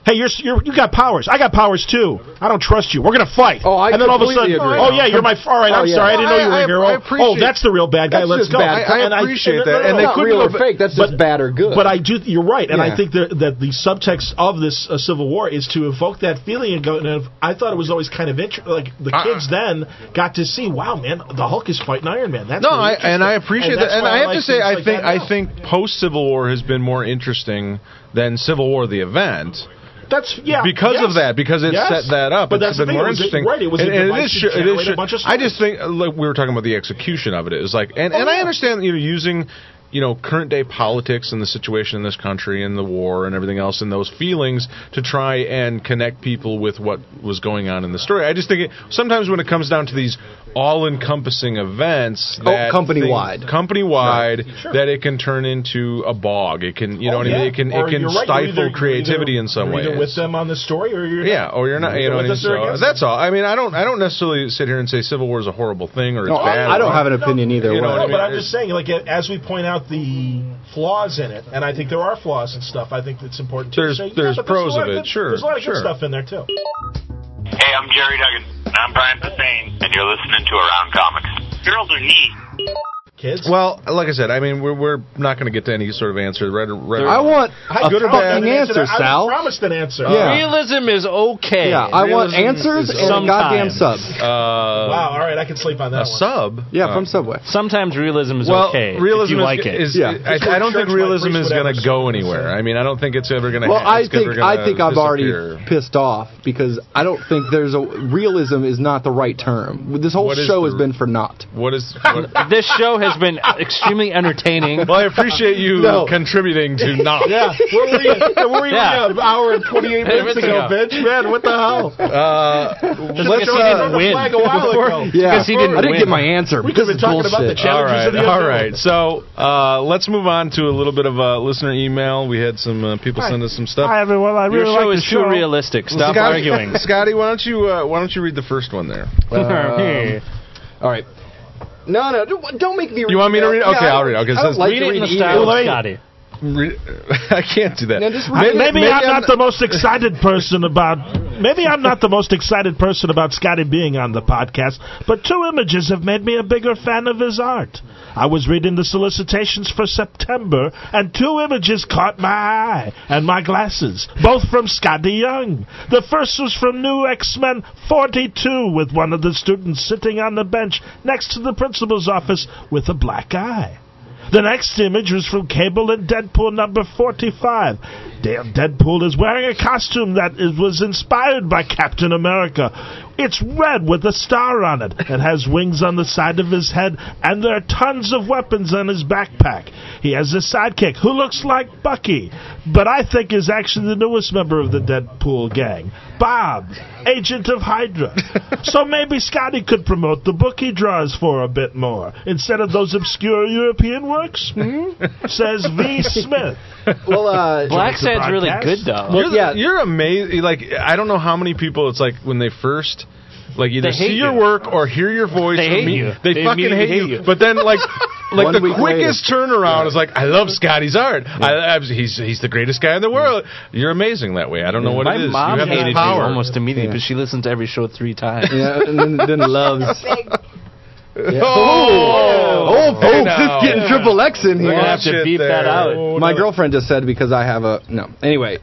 Hey, you're, you're you got powers. I got powers too. I don't trust you. We're gonna fight. Oh, I and then all of a completely sudden, agree. oh yeah, you're my. All right, Oh, I'm yeah. sorry, I didn't know you were I- a hero. Oh, that's the real bad guy. Let's just go. bad. I And appreciate and- that. And no, they no. not couldn't real or fake. That's just bad or good. But I do. You're right, and Yeah. I think that that the subtext of this uh, Civil War is to evoke that feeling and go. And I thought it was always kind of interesting. Like the Uh, kids then got to see, wow, man, the Hulk is fighting Iron Man. That's No, really I, and. I appreciate that's that. And I have to say, I think I think post Civil War has been more interesting than Civil War the event that's yeah because yes. of that because it Yes. set that up. But it's that's the been more was interesting. right, it was a and, and it is. it is. a bunch of I just think uh, like we were talking about the execution of it. It was like, and, and I understand you know using you know current day politics and the situation in this country and the war and everything else and those feelings to try and connect people with what was going on in the story. I just think it, sometimes when it comes down to these all-encompassing events Oh, that company-wide. company-wide Sure. that it can turn into a bog. It can you know Oh, what I mean. It can Or it can you're right, you're stifle either- you're creativity either- in some you're ways. With them on the story, or you're Yeah, or you're not. You know, what I mean? with us or so against that's all. I mean, I don't. I don't necessarily sit here and say Civil War is a horrible thing or it's no, bad. I, I don't or- have an opinion either You know No, I mean? but I'm just saying, like as we point out the flaws in it, and I think there are flaws and stuff. I think it's important to There's- say, yeah, there's but pros a lot of it, good- sure, There's a lot of sure. good stuff in there too. Hey, I'm Jerry Duggan. I'm Brian Posehn, and you're listening to Around Comics. Girls are neat. Kids, Well, like I said, I mean, we're, we're not going to get to any sort of answer. Right, right, I want I a good or fucking bad answer, I Sal. promised an answer. Yeah. Realism is okay. Yeah, I want answers is and a goddamn sub. Uh, Wow. All right, I can sleep on that a one. sub. Yeah, Uh, from Subway. Sometimes realism is Well, okay realism if you is, like it. is- Yeah. I, I don't think realism is going to go anywhere. I mean, I don't think it's ever going to. Well, I think I think I've already pissed off because I don't think there's a realism is not the right term. This whole What is show the- has been for naught. What is? What, this show has has been extremely entertaining. Well, I appreciate you No. contributing to not. Yeah, where were you? Where were you Yeah. an hour and 28 minutes ago, ago. bitch? Man, what the hell? Uh, Let's let's. he Uh, didn't win. Flag a while ago. Yeah, Because he didn't I didn't win. get my answer. We could have been is talking about the bullshit. challenges all of right, the all unknown. right. So uh, let's move on to a little bit of a listener email. We had some uh, people send us some stuff. Hi, everyone. I Your really show like is the too show. realistic. Stop Skottie, arguing. Skottie, why don't you uh, why don't you read the first one there? Um, all right. No, no, don't, don't make me read. You want me to read it? Okay, Yeah, I I'll read it. Okay, it I says- like Read to it in the style of Skottie. Re- I can't do that. No, just read Maybe, it. I'm, not the most excited person about. Maybe I'm not the most excited person about Skottie being on the podcast, but two images have made me a bigger fan of his art. I was reading the solicitations for September, and two images caught my eye and my glasses, both from Skottie Young. The first was from New X Men 42, with one of the students sitting on the bench next to the principal's office with a black eye. The next image was from Cable and Deadpool number 45. Dale Deadpool is wearing a costume that was inspired by Captain America. It's red with a star on it and has wings on the side of his head, and there are tons of weapons on his backpack. He has a sidekick who looks like Bucky, but I think is actually the newest member of the Deadpool gang, Bob, agent of Hydra. so maybe Skottie could promote the book he draws for a bit more instead of those obscure European works. Hmm? Says V. Smith. Well, uh, Black the Sad's really good though. Well, you're, yeah. you're amazing. Like I don't know how many people. It's like when they first. Like either They see your you. work or hear your voice. They or hate meet- you. They, They fucking immediately hate you. hate you. But then like like One the week quickest turnaround is like I love Skottie's art. I, I, he's he's the greatest guy in the world. You're amazing that way. I don't know what it is. My it is. mom you have hated this you power. almost immediately, Yeah. but she listens to every show three times. yeah, and then, then loves. Oh. Yeah. Oh, Oh, Hey, folks, now. it's getting triple X in We're here. gonna have to Shit beep there. that out. Oh, My no. girlfriend just said because I have a no. Anyway,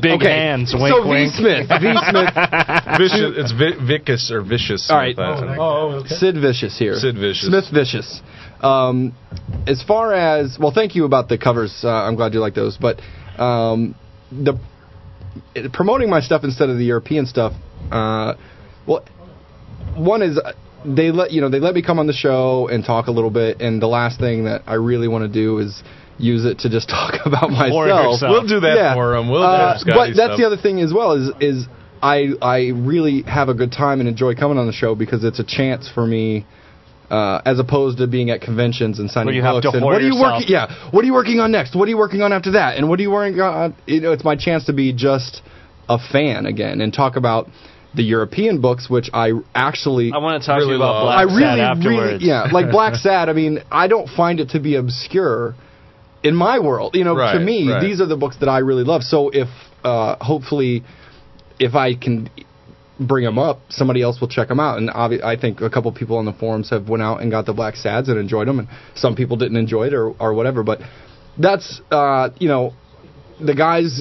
Big okay. hands. Wink, so wink. V Smith, V Smith, Vicious. It's vi- vicious or vicious. All right. That's it. Oh, okay. Sid Vicious here. Sid Vicious. Smith Vicious. Um, as far as well, thank you about the covers. Uh, I'm glad you like those. But um, the it- promoting my stuff instead of the European stuff. Uh, well, one is uh, they let you know they let me come on the show and talk a little bit, and the last thing that I really want to do is use it to just talk about myself. yourself. We'll do that for him. We'll Uh, do Skottie but that's stuff. the other thing as well is is I I really have a good time and enjoy coming on the show because it's a chance for me. Uh, as opposed to being at conventions and signing Where books and what are you yourself. working? Yeah, what are you working on next? What are you working on after that? And what are you working on? You know, it's my chance to be just a fan again and talk about the European books, which I actually I want to talk to you about. Black I really, Sad afterwards. really, yeah, like Black Sad. I mean, I don't find it to be obscure in my world. You know, Right, to me, right. these are the books that I really love. So if, uh, hopefully, if I can bring them up, somebody else will check them out. And obvi- I think a couple people on the forums have went out and got the Blacksads and enjoyed them, and some people didn't enjoy it or or whatever. But that's, uh, you know, the guys.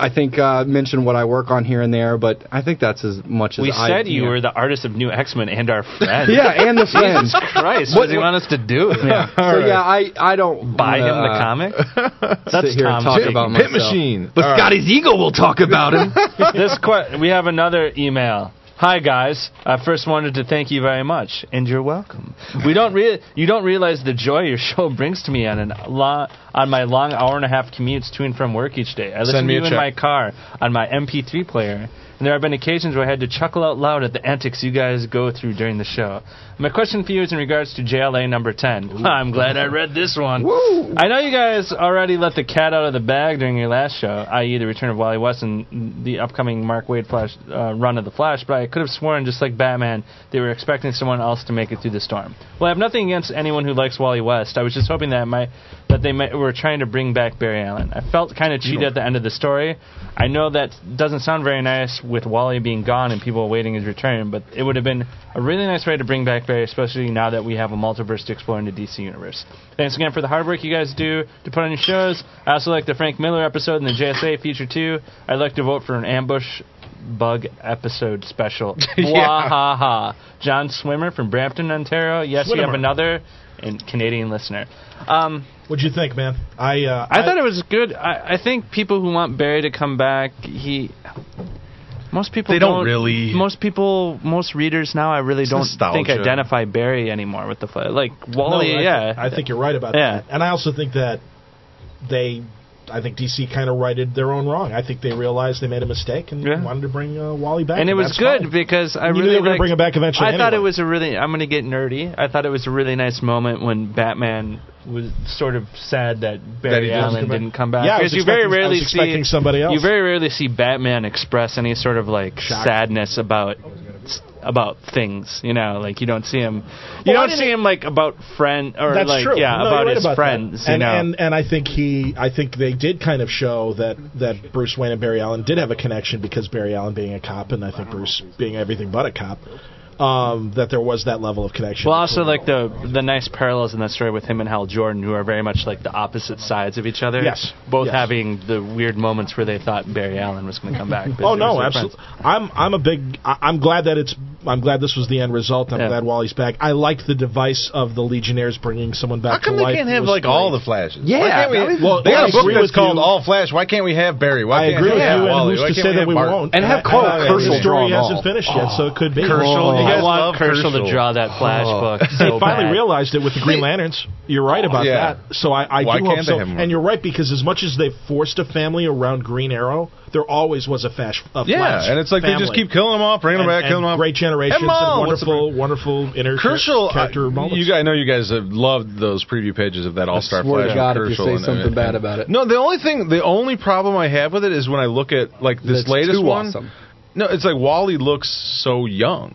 I think uh, mentioned what I work on here and there, but I think that's as much as We I, said you were the artist of New X Men and our friend. Yeah, and the friends. Jesus Christ, What- what does he want us to do? Yeah. So yeah, I I don't Buy wanna, him the uh, comic. That's here Tom talk Pig. about Pit myself. machine. But All right. Skottie's ego will talk about him. this que- we have another email. Hi guys, I first wanted to thank you very much, and you're welcome. We don't rea- you don't realize the joy your show brings to me on an lo- on my long hour and a half commutes to and from work each day. I listen Send me to you in check. my car on my MP3 player, and there have been occasions where I had to chuckle out loud at the antics you guys go through during the show. My question for you is in regards to JLA number 10. I'm glad I read this one. Woo. I know you guys already let the cat out of the bag during your last show, i.e., the return of Wally West and the upcoming Mark Waid Flash uh, run of the Flash. But I could have sworn, just like Batman, they were expecting someone else to make it through the storm. Well, I have nothing against anyone who likes Wally West. I was just hoping that my that they might, were trying to bring back Barry Allen. I felt kind of cheated at the end of the story. I know that doesn't sound very nice with Wally being gone and people awaiting his return, but it would have been a really nice way to bring back Barry, especially now that we have a multiverse to explore in the DC universe. Thanks again for the hard work you guys do to put on your shows. I also like the Frank Miller episode and the JSA feature too. I'd like to vote for an ambush bug episode special. Wah ha ha. John Swimmer from Brampton, Ontario. Yes, we have another and Canadian listener. Um, What'd you think, man? I uh, I thought it was good. I, I think people who want Barry to come back, he Most people They don't really- Most people, most readers now, I really don't nostalgia. think identify Barry anymore with the Flash. Like Wally, No, I, yeah, I think you're right about Yeah. that. And I also think that they, I think DC kind of righted their own wrong. I think they realized they made a mistake and Yeah. wanted to bring uh, Wally back. and it was good fine. because I You knew really they were gonna bring him back eventually I thought it was a really. I'm going to get nerdy. I thought it was a really nice moment when Batman was sort of sad that Barry didn't Allen didn't come back. Yeah, because you very expecting- I rarely was expecting see somebody else. You very rarely see Batman express any sort of like Shock. sadness about about things. You know, like you don't see him. You Well, don't see him like about friend or That's like true. yeah No, about right his about friends. That. You And, know, and and I think he, I think they did kind of show that that Bruce Wayne and Barry Allen did have a connection because Barry Allen being a cop and I think Bruce being everything but a cop. Um, that there was that level of connection. Well, also like the the nice parallels in that story with him and Hal Jordan, who are very much like the opposite sides of each other. Yes. both Yes. having the weird moments where they thought Barry Allen was going to come back. Oh no, absolutely. friends. I'm I'm a big. I, I'm glad that it's. I'm glad this was the end result. I'm Yeah. glad Wally's back. I liked the device of the Legionnaires bringing someone back How come to they life. can't have like great. all the flashes? Yeah, Why can't we, was- Well, they got I a book that's called you. All Flash. Why can't we have Barry? Why I can't agree with have you, and who's to say we that we Bart? won't? And have I- Karl I- Kerschl The story hasn't finished yet, so it could be. Kerschl, oh, you I guys want love Kerschl to draw that oh. Flash Oh. book. They finally realized it with the Green Lanterns. You're right about that. So I, I do hope so. And you're right because as much as they forced a family around Green Arrow, there always was a Flash. Yeah, and it's like they just keep killing them off, bringing them back, killing them off. Great generations Have 'em all. and What's the wonderful, wonderful inner Kerschl, character I, moments. you guys, I know you guys have loved those preview pages of that All Star swear to Flash. God with if you say and- something and- bad about it. No, the only thing, the only problem I have with it is when I look at like this That's latest too one. awesome. No, it's like Wally looks so young.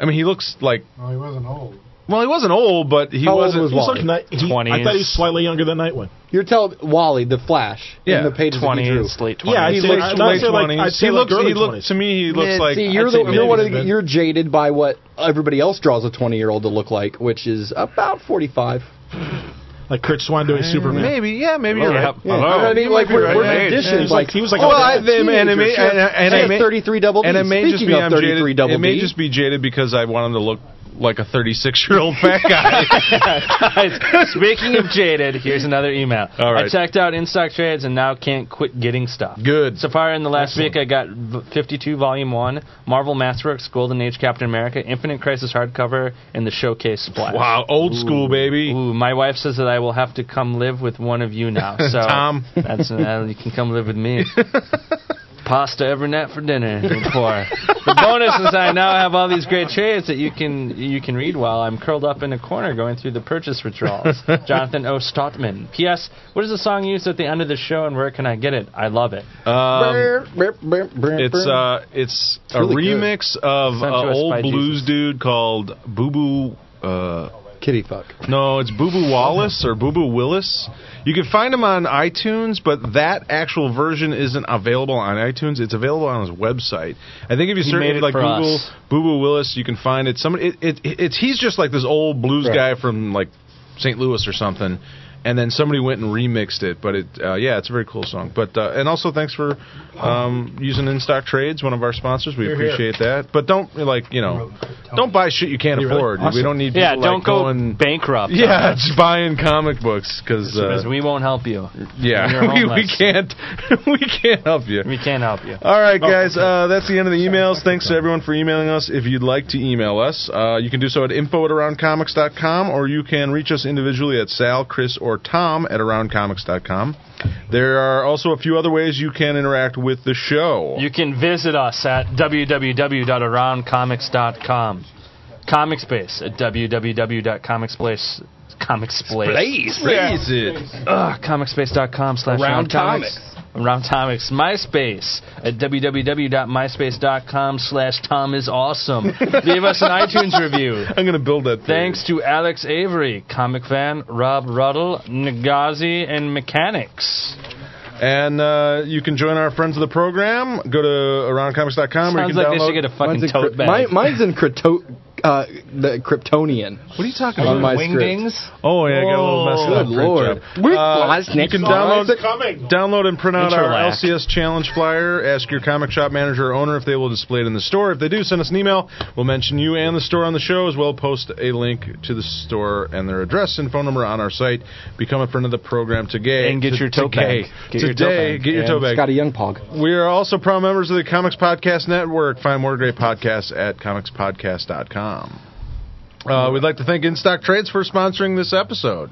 I mean, he looks like Oh, he wasn't old. Well, he wasn't old, but he How old wasn't. was He's Wally? like ni- he, I thought he was slightly younger than Nightwing. You're telling Wally the Flash Yeah, in the pages that you drew. twenties, late twenties. Yeah, I'd he say- looks I'd late say like- I'd say he like looks. early He looks 20s. to me. He looks Yeah, like. see, I'd you're say the, you're one of the, you're jaded by what everybody else draws a 20 year old to look like, which is about 45. Like Curt Swan doing uh, Superman. Maybe, yeah, maybe you're Yeah. right. Yeah. Hello. I mean, You like we're, right. we're Hey, additions. he was like- he was like Well, a I, then, and it may, and, and I had may, 33 double D. and it may just be I'm 33 jaded. double It may just be jaded because I want him to look like a 36 year old fat guy. Speaking of jaded, here's another email. All right. I checked out in stock trades and now can't quit getting stuff. Good. So far in the last week, I got 52 Volume 1, Marvel Masterworks, Golden Age Captain America, Infinite Crisis hardcover, and the Showcase Splash. wow, old school baby. Ooh, my wife says that I will have to come live with one of you now. So Tom. that's uh, you can come live with me. Pasta every night for dinner. For the bonus is I now have all these great trades that you can you can read while I'm curled up in a corner going through the purchase withdrawals. Jonathan O. Stottman. P.S. What is the song used at the end of the show and where can I get it? I love it. Um, it's brr. uh, it's a really good. remix of an old blues Jesus. dude called Boo Boo. Uh, kitty fuck. no, it's Boo Boo Wallace or Boo Boo Willis. You can find him on iTunes, but that actual version isn't available on iTunes. It's available on his website. I think if you search like for Google. Boo Boo Willis, you can find it. Somebody, it, it, it's he's just like this old blues Right. guy from like St. Louis or something. And then somebody went and remixed it, but it, uh, yeah, it's a very cool song. But uh, and also thanks for um, using In Stock Trades, one of our sponsors. We Here, here. appreciate that. But don't like you know, don't buy shit you can't You really? afford. We Awesome. don't need Yeah, people, don't like, go going, bankrupt. yeah, just buying comic books because Because uh, we won't help you. yeah, we, we can't we can't help you. We can't help you. All right, Oh, guys, okay. uh, that's the end of the emails. Thanks to everyone for emailing us. If you'd like to email us, uh, you can do so at info at aroundcomics.com or you can reach us individually at Sal, Chris, or Tom at aroundcomics.com. There are also a few other ways you can interact with the show. You can visit us at www.aroundcomics.com. Comic Space at www.comicspace. Comicspace. Phrase it. Ugh, comicspace.com slash Around Around Comics. Around Comics. MySpace at www.myspace.com slash Tom is awesome. Leave us an iTunes review. I'm going to build that. Thanks to Alex Avery, comic fan, Rob Ruddle, Nagazi, and Mechanics. And uh, you can join our friends of the program. Go to aroundcomics.com or you Sounds can like they should get a fucking Mine's tote cri- bag. mi- mine's in crito- uh, the Kryptonian. What are you talking about? my script. Wingdings. Oh yeah, I got a little messed Whoa. up. Good Great lord. job. Rick Uh, you can song. download coming. Download and print out our LCS challenge flyer. Ask your comic shop manager or owner if they will display it in the store. If they do, send us an email. We'll mention you and the store on the show as well. Post a link to the store and their address and phone number on our site. Become a friend of the program today. And get your tote bag. Get today, bag. get your And tote bag. Skottie Youngpog. We are also proud members of the Comics Podcast Network. Find more great podcasts at comicspodcast.com. Uh, we'd like to thank In Stock Trades for sponsoring this episode.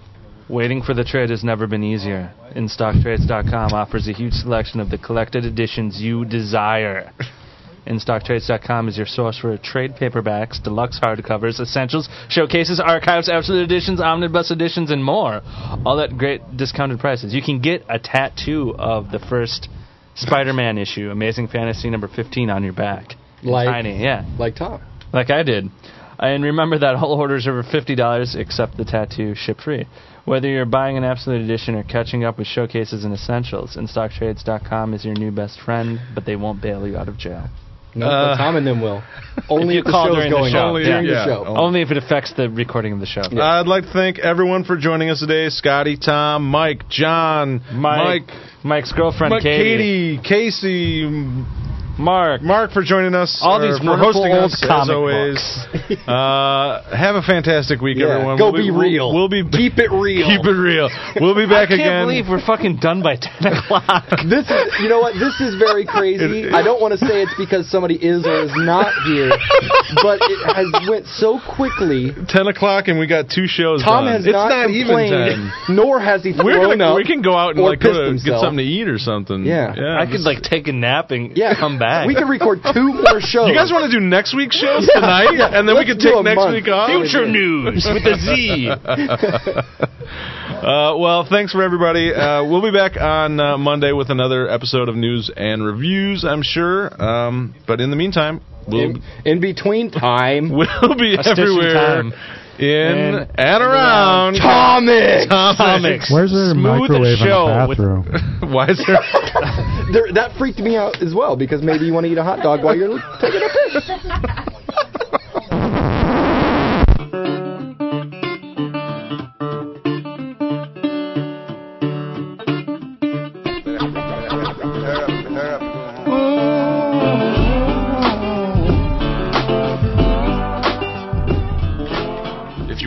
Waiting for the trade has never been easier. InStockTrades.com offers a huge selection of the collected editions you desire. InStockTrades.com is your source for trade paperbacks, deluxe hardcovers, essentials, showcases, archives, absolute editions, omnibus editions, and more. All at great discounted prices. You can get a tattoo of the first Spider-Man issue, Amazing Fantasy number 15, on your back. Like- Tiny, yeah Like Tom. Like I did. And remember that all orders over fifty dollars, except the tattoo, ship free. Whether you're buying an absolute edition or catching up with showcases and essentials, InStockTrades.com is your new best friend, but they won't bail you out of jail. No, Uh, Tom and them will. Only you if the call show's during the going show. on. Only- yeah. the show. Only if it affects the recording of the show. I'd like to thank everyone for joining us today. Skottie, Tom, Mike, John, Mike, Mike, Mike's girlfriend, Mike, Katie, Katie, Casey, Mark. Mark for joining us. All these for wonderful hosting old us as always. uh, have a fantastic week, Yeah, everyone. go We'll be we'll- real. We'll, be Keep it real. keep it real. We'll be back I can't again. believe we're fucking done by ten o'clock. This is, you know what? This is very crazy. It- I don't want to say it's because somebody is or is not here, but it has went so quickly. Ten o'clock, and we got two shows. Tom done. has it's not, not even complained, ten. nor has he thrown We're gonna, up. we can go out and like go to, get something to eat or something. Yeah. yeah I could like take a nap and yeah, come back. We can record two more shows. You guys want to do next week's shows Yeah, tonight, yeah. and then we Let's can take next month. week off? Future news with a Z. Uh, well, thanks for everybody. Uh, we'll be back on uh, Monday with another episode of news and reviews, I'm sure. Um, but in the meantime, we'll in, in between time. we'll be A stitch in everywhere time. In And- and around Comics. Comics. Where's their Smooth microwave in show the with- bathroom? Why is there? There, that freaked me out as well because maybe you want to eat a hot dog while you're taking a piss.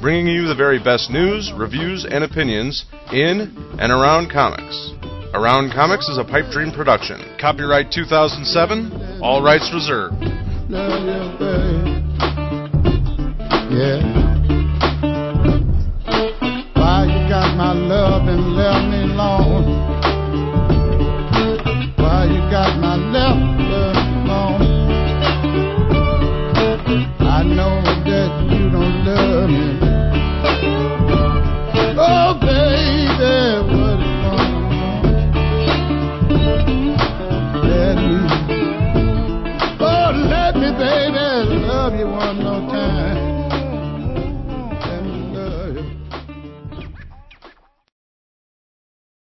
bringing you the very best news, reviews, and opinions in and around comics. Around Comics is a Pipe Dream production. Copyright 2007, all rights reserved. love. Yeah. Why you got my love and left me alone? Why you got my left